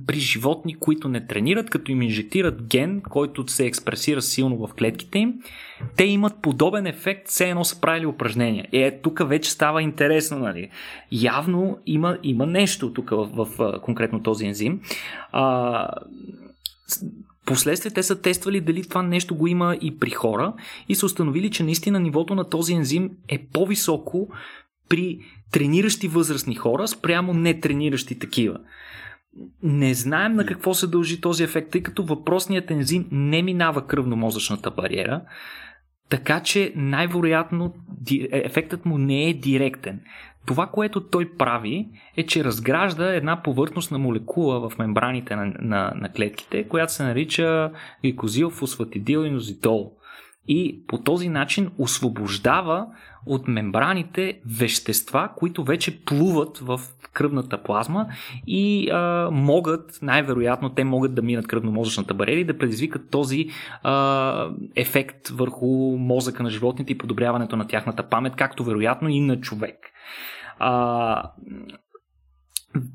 при животни, които не тренират, като им инжектират ген, който се експресира силно в клетките им, те имат подобен ефект, все едно са правили упражнения. Е, тук вече става интересно, нали? Явно има, има нещо тук в, в, в конкретно този ензим. А, Последствие те са тествали дали това нещо го има и при хора и са установили, че наистина нивото на този ензим е по-високо при трениращи възрастни хора спрямо нетрениращи такива. Не знаем на какво се дължи този ефект, тъй като въпросният ензим не минава кръвно-мозъчната бариера, така че най-вероятно ефектът му не е директен. Това, което той прави, е, че разгражда една повърхностна молекула в мембраните на, на, на клетките, която се нарича гликозил фосфатидилинозидол. И по този начин освобождава от мембраните вещества, които вече плуват в кръвната плазма и а, могат, най-вероятно, те могат да минат кръвномозъчната бариера и да предизвикат този а, ефект върху мозъка на животните и подобряването на тяхната памет, както вероятно и на човек. А,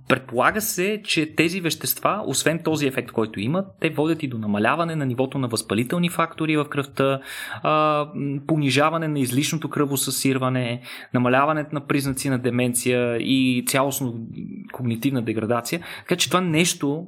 Предполага се, че тези вещества, освен този ефект, който имат, те водят и до намаляване на нивото на възпалителни фактори в кръвта, понижаване на излишното кръвосъсирване, намаляването на признаци на деменция и цялостно когнитивна деградация. Така че това нещо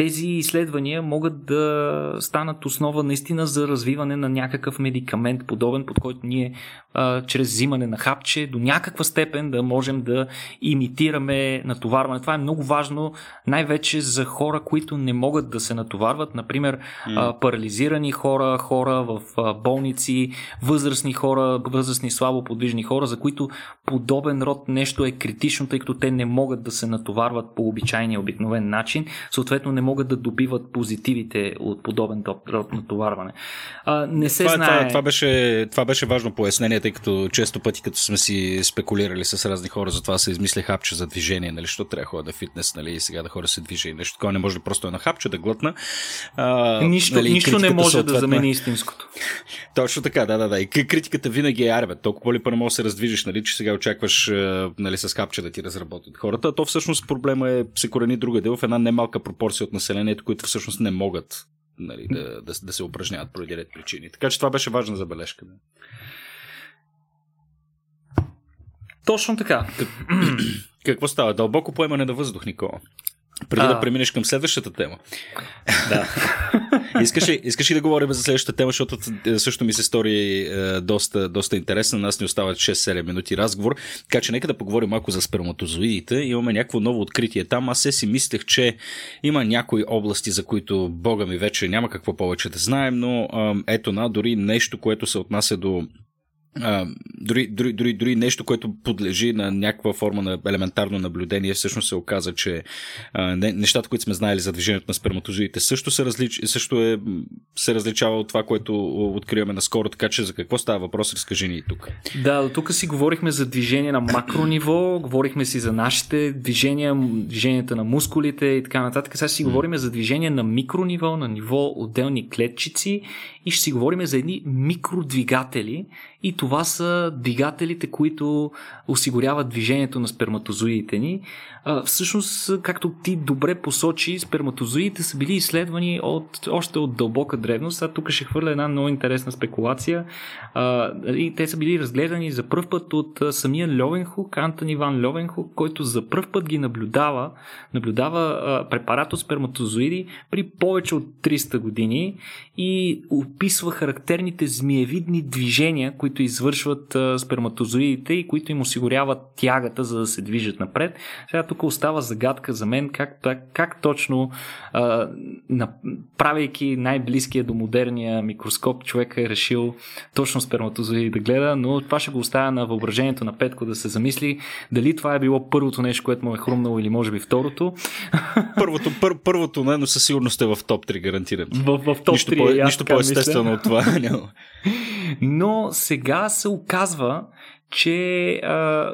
тези изследвания могат да станат основа наистина за развиване на някакъв медикамент, подобен, под който ние а, чрез взимане на хапче до някаква степен да можем да имитираме натоварване. Това е много важно най-вече за хора, които не могат да се натоварват, например а, парализирани хора, хора в а, болници, възрастни хора, възрастни слабо подвижни хора, за които подобен род нещо е критично, тъй като те не могат да се натоварват по обичайния обикновен начин, съответно не могат да добиват позитивите от подобен род натоварване. А, не се това, знае... Това, това, беше, това беше важно пояснение, тъй като често пъти, като сме си спекулирали с разни хора, за това се измисля хапче за движение, нали, защото трябва да ходя да фитнес, нали, и сега да хора се движи и нещо такова, не може да просто е на хапче да глътна. А, нищо нали, нищо не може съответно... да замени истинското. Точно така, да, да, да. И критиката винаги е арбе. Толкова по-ли първо може да се раздвижиш, нали, че сега очакваш нали, с хапче да ти разработят хората. То всъщност проблема е се корени другаде в една немалка пропорция от населението, които всъщност не могат нали, да, да, да се упражняват поради ред причини. Така че това беше важна забележка. Точно така. Какво става? Дълбоко поемане на въздух, Никола. Преди а... да преминеш към следващата тема. Да. искаш, ли, искаш ли да говорим за следващата тема, защото е, също ми се стори е, доста, доста интересна. Нас ни остават 6-7 минути разговор. Така че нека да поговорим малко за сперматозоидите. Имаме някакво ново откритие там. Аз се си мислех, че има някои области, за които Бога ми вече няма какво повече да знаем, но е, ето на дори нещо, което се отнася до а, дори, дори, дори, дори нещо, което подлежи на някаква форма на елементарно наблюдение, всъщност се оказа, че а, не, нещата, които сме знаели за движението на сперматозоидите, също, се, различ, също е, се различава от това, което откриваме наскоро, така че за какво става въпрос, разкажи ни и тук. Да, тук си говорихме за движение на макрониво, говорихме си за нашите движения, движенията на мускулите и така нататък. Сега си говорим за движение на микрониво, на ниво отделни клетчици и ще си говорим за едни микродвигатели и това са двигателите, които осигуряват движението на сперматозоидите ни. Всъщност, както ти добре посочи, сперматозоидите са били изследвани от, още от дълбока древност. А тук ще хвърля една много интересна спекулация. И те са били разгледани за първ път от самия Льовенхук, Антони Ван Льовенхук, който за първ път ги наблюдава, наблюдава препарат от сперматозоиди при повече от 300 години и описва характерните змиевидни движения, които извършват сперматозоидите и които им осигуряват тягата, за да се движат напред. Сега тук остава загадка за мен как, как точно, а, правейки най-близкия до модерния микроскоп, човек е решил точно сперматозоиди да гледа, но това ще го оставя на въображението на Петко да се замисли дали това е било първото нещо, което му е хрумнало или може би второто. Първото, пър, първото не, но със сигурност е в топ 3, гарантирам. В, в топ нищо 3, по, нищо по-естествено от това няма. Но сега се оказва, че а,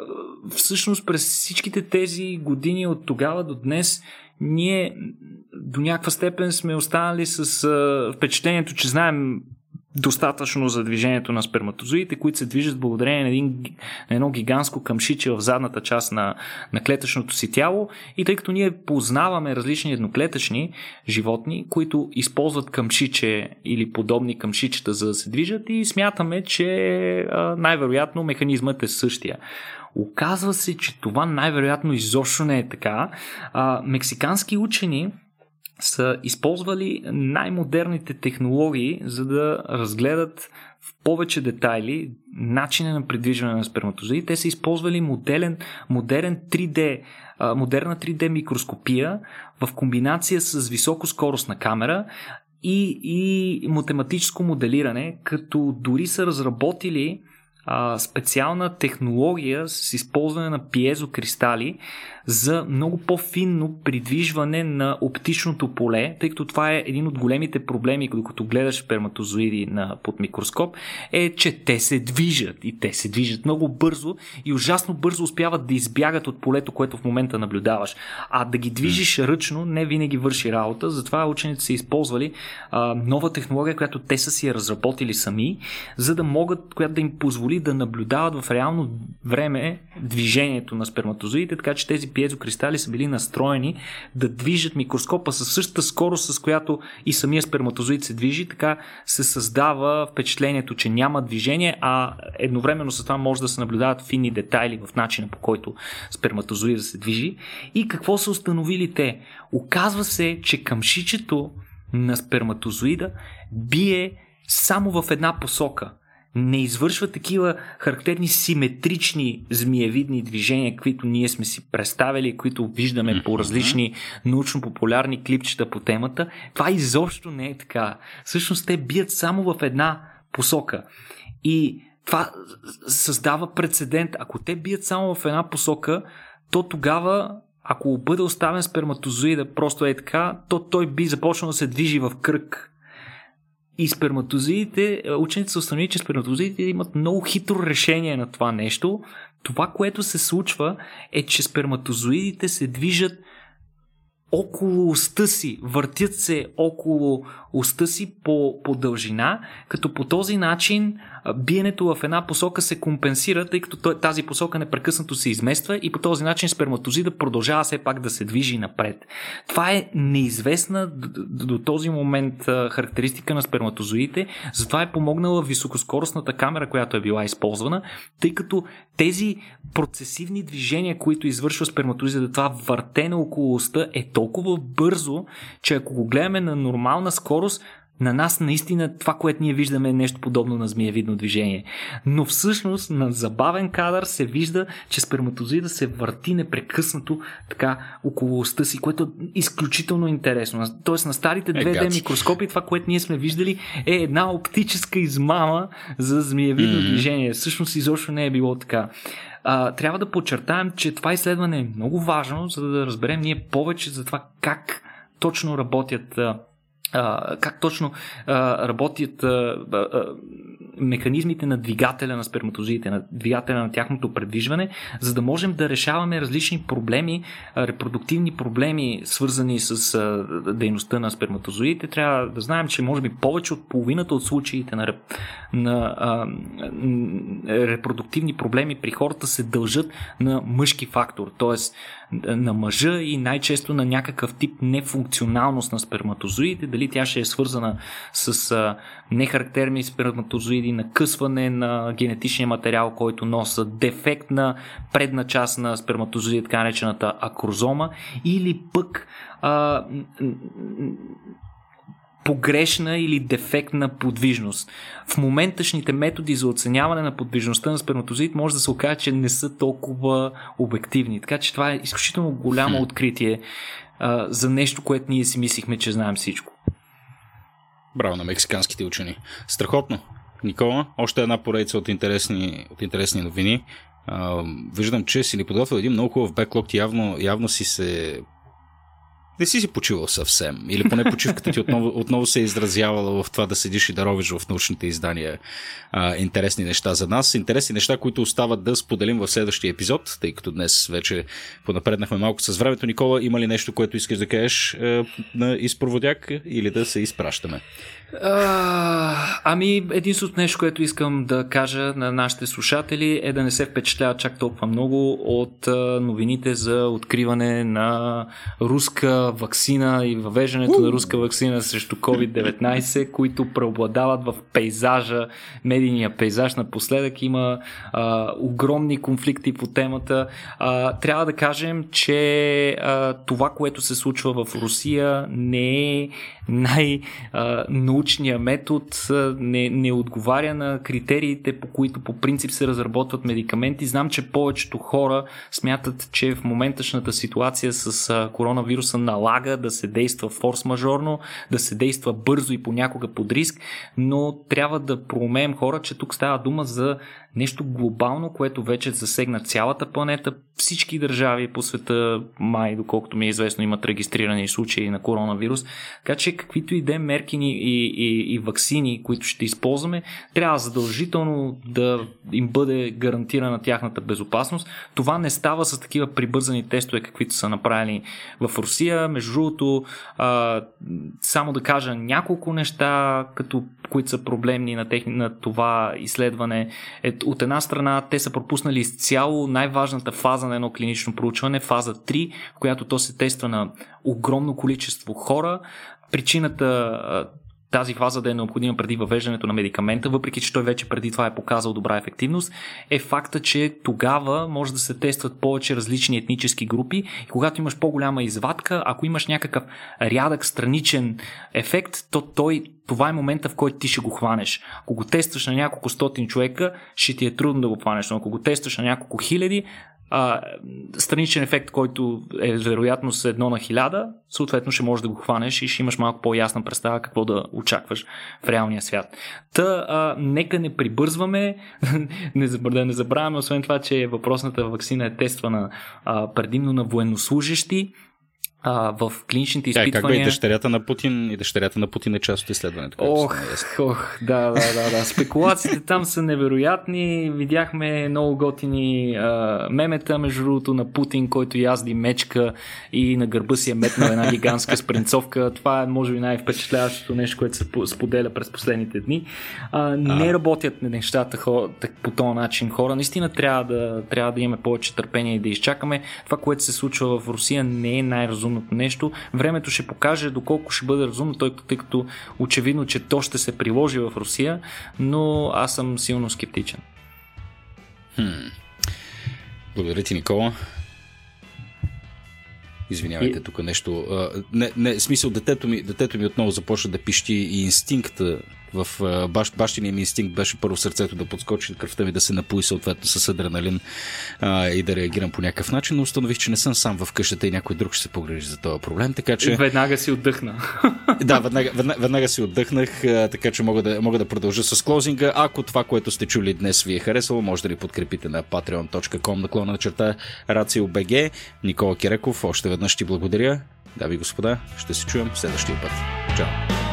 всъщност през всичките тези години от тогава до днес ние до някаква степен сме останали с а, впечатлението, че знаем достатъчно за движението на сперматозоидите, които се движат благодарение на, един, на едно гигантско къмшиче в задната част на, на клетъчното си тяло. И тъй като ние познаваме различни едноклетъчни животни, които използват къмшиче или подобни къмшичета за да се движат и смятаме, че най-вероятно механизмът е същия. Оказва се, че това най-вероятно изобщо не е така. А, мексикански учени са използвали най-модерните технологии, за да разгледат в повече детайли начина на придвижване на сперматозоиди. Те са използвали моделен, модерен 3D, модерна 3D микроскопия в комбинация с високоскоростна камера и, и математическо моделиране, като дори са разработили специална технология с използване на пиезокристали за много по-финно придвижване на оптичното поле, тъй като това е един от големите проблеми, докато гледаш сперматозоиди на, под микроскоп, е, че те се движат и те се движат много бързо и ужасно бързо успяват да избягат от полето, което в момента наблюдаваш. А да ги движиш ръчно не винаги върши работа, затова учените са използвали а, нова технология, която те са си разработили сами, за да могат, която да им позволи да наблюдават в реално време движението на сперматозоидите, така че тези пиезокристали са били настроени да движат микроскопа със същата скорост, с която и самия сперматозоид се движи, така се създава впечатлението, че няма движение, а едновременно с това може да се наблюдават финни детайли в начина по който сперматозоида се движи. И какво са установили те? Оказва се, че къмшичето на сперматозоида бие само в една посока – не извършва такива характерни симетрични змиевидни движения, които ние сме си представили, които виждаме по различни научно-популярни клипчета по темата. Това изобщо не е така. Всъщност те бият само в една посока. И това създава прецедент. Ако те бият само в една посока, то тогава ако бъде оставен сперматозоида просто е така, то той би започнал да се движи в кръг и сперматозидите, е, учените са установили, че сперматозидите имат много хитро решение на това нещо. Това, което се случва е, че сперматозоидите се движат около уста си, въртят се около уста си по, по дължина, като по този начин биенето в една посока се компенсира, тъй като тази посока непрекъснато се измества и по този начин сперматозида продължава все пак да се движи напред. Това е неизвестна до, този момент характеристика на сперматозоидите, затова е помогнала високоскоростната камера, която е била използвана, тъй като тези процесивни движения, които извършва сперматозида, това въртене около уста е толкова бързо, че ако го гледаме на нормална скорост, на нас наистина това, което ние виждаме е нещо подобно на змиевидно движение. Но всъщност на забавен кадър се вижда, че сперматозида се върти непрекъснато така около уста си, което е изключително интересно. Тоест на старите 2D е, микроскопи това, което ние сме виждали е една оптическа измама за змиевидно mm-hmm. движение. Всъщност изобщо не е било така. А, трябва да подчертаем, че това изследване е много важно, за да разберем ние повече за това как точно работят а, как точно а, работят а, а, механизмите на двигателя на сперматозиите, на двигателя на тяхното предвижване, за да можем да решаваме различни проблеми, репродуктивни проблеми, свързани с а, дейността на сперматозоидите. Трябва да знаем, че може би повече от половината от случаите на, на а, репродуктивни проблеми при хората се дължат на мъжки фактор, т.е. на мъжа и най-често на някакъв тип нефункционалност на сперматозоидите, дали тя ще е свързана с а, нехарактерни сперматозоиди, накъсване на генетичния материал, който носят, дефект на предна част на сперматозоиди, така наречената акрозома, или пък а, погрешна или дефектна подвижност. В моменташните методи за оценяване на подвижността на сперматозоид може да се окаже, че не са толкова обективни. Така че това е изключително голямо откритие а, за нещо, което ние си мислихме, че знаем всичко. Браво на мексиканските учени. Страхотно. Никола, още една поредица от интересни, от интересни новини. А, виждам, че си ни подготвил един много хубав беклог. Явно, явно си се не си си почивал съвсем. Или поне почивката ти отново, отново се е изразявала в това да седиш и да ровиш в научните издания а, интересни неща за нас. Интересни неща, които остават да споделим в следващия епизод, тъй като днес вече понапреднахме малко с времето. Никола, има ли нещо, което искаш да кажеш а, на изпроводяк или да се изпращаме? А, ами, единственото нещо, което искам да кажа на нашите слушатели е да не се впечатляват чак толкова много от новините за откриване на руска вакцина и въвеждането на руска вакцина срещу COVID-19, които преобладават в пейзажа, медийния пейзаж. Напоследък има а, огромни конфликти по темата. А, трябва да кажем, че а, това, което се случва в Русия не е най-научният метод, не, не отговаря на критериите, по които по принцип се разработват медикаменти. Знам, че повечето хора смятат, че в моменташната ситуация с коронавируса налага да се действа форс-мажорно, да се действа бързо и понякога под риск, но трябва да проумеем хора, че тук става дума за нещо глобално, което вече засегна цялата планета. Всички държави по света, май, доколкото ми е известно, имат регистрирани случаи на коронавирус. Така че каквито и да мерки и, и, и вакцини, които ще използваме, трябва задължително да им бъде гарантирана тяхната безопасност. Това не става с такива прибързани тестове, каквито са направени в Русия. Между другото, а, само да кажа няколко неща, като, които са проблемни на, техни, на това изследване. Е, от една страна те са пропуснали изцяло най-важната фаза на едно клинично проучване, фаза 3, в която то се тества на огромно количество хора. Причината тази фаза да е необходима преди въвеждането на медикамента, въпреки че той вече преди това е показал добра ефективност, е факта, че тогава може да се тестват повече различни етнически групи и когато имаш по-голяма извадка, ако имаш някакъв рядък страничен ефект, то той това е момента, в който ти ще го хванеш. Ако го тестваш на няколко стотин човека, ще ти е трудно да го хванеш, но ако го тестваш на няколко хиляди, а, страничен ефект, който е вероятно с едно на хиляда, съответно ще можеш да го хванеш и ще имаш малко по-ясна представа какво да очакваш в реалния свят. Та, а, нека не прибързваме, не, да не забравяме, освен това, че въпросната вакцина е тествана а, предимно на военнослужащи, а, в клиничните изпитвания. Как бе и дъщерята на Путин? И дъщерята на Путин е част от изследването. Ох, ох, да, да, да, да. Спекулациите там са невероятни. Видяхме много готини а, мемета, между другото, на Путин, който язди мечка и на гърба си е метнал една гигантска спринцовка. Това е, може би, най-впечатляващото нещо, което се споделя през последните дни. А, не а. работят нещата хора, по този начин хора. Наистина трябва да, трябва да имаме повече търпение и да изчакаме. Това, което се случва в Русия, не е най-разумно разумното нещо. Времето ще покаже доколко ще бъде разумно, тъй, тъй като очевидно, че то ще се приложи в Русия, но аз съм силно скептичен. Хм. Благодаря ти, Никола. Извинявайте, и... тук нещо. А, не, не, смисъл, детето ми, детето ми отново започна да пищи и инстинкта в баш, бащиния ми инстинкт беше първо сърцето да подскочи, кръвта ми да се напои съответно с адреналин а, и да реагирам по някакъв начин, но установих, че не съм сам в къщата и някой друг ще се погрежи за този проблем, така че... Веднага си отдъхна. да, веднага, веднага, веднага си отдъхнах, а, така че мога да, мога да продължа с клозинга. Ако това, което сте чули днес ви е харесало, може да ни подкрепите на patreon.com наклона на черта RACIO.BG. Никола Кереков, още веднъж ти благодаря. Дами и господа, ще се чуем следващия път. Чао!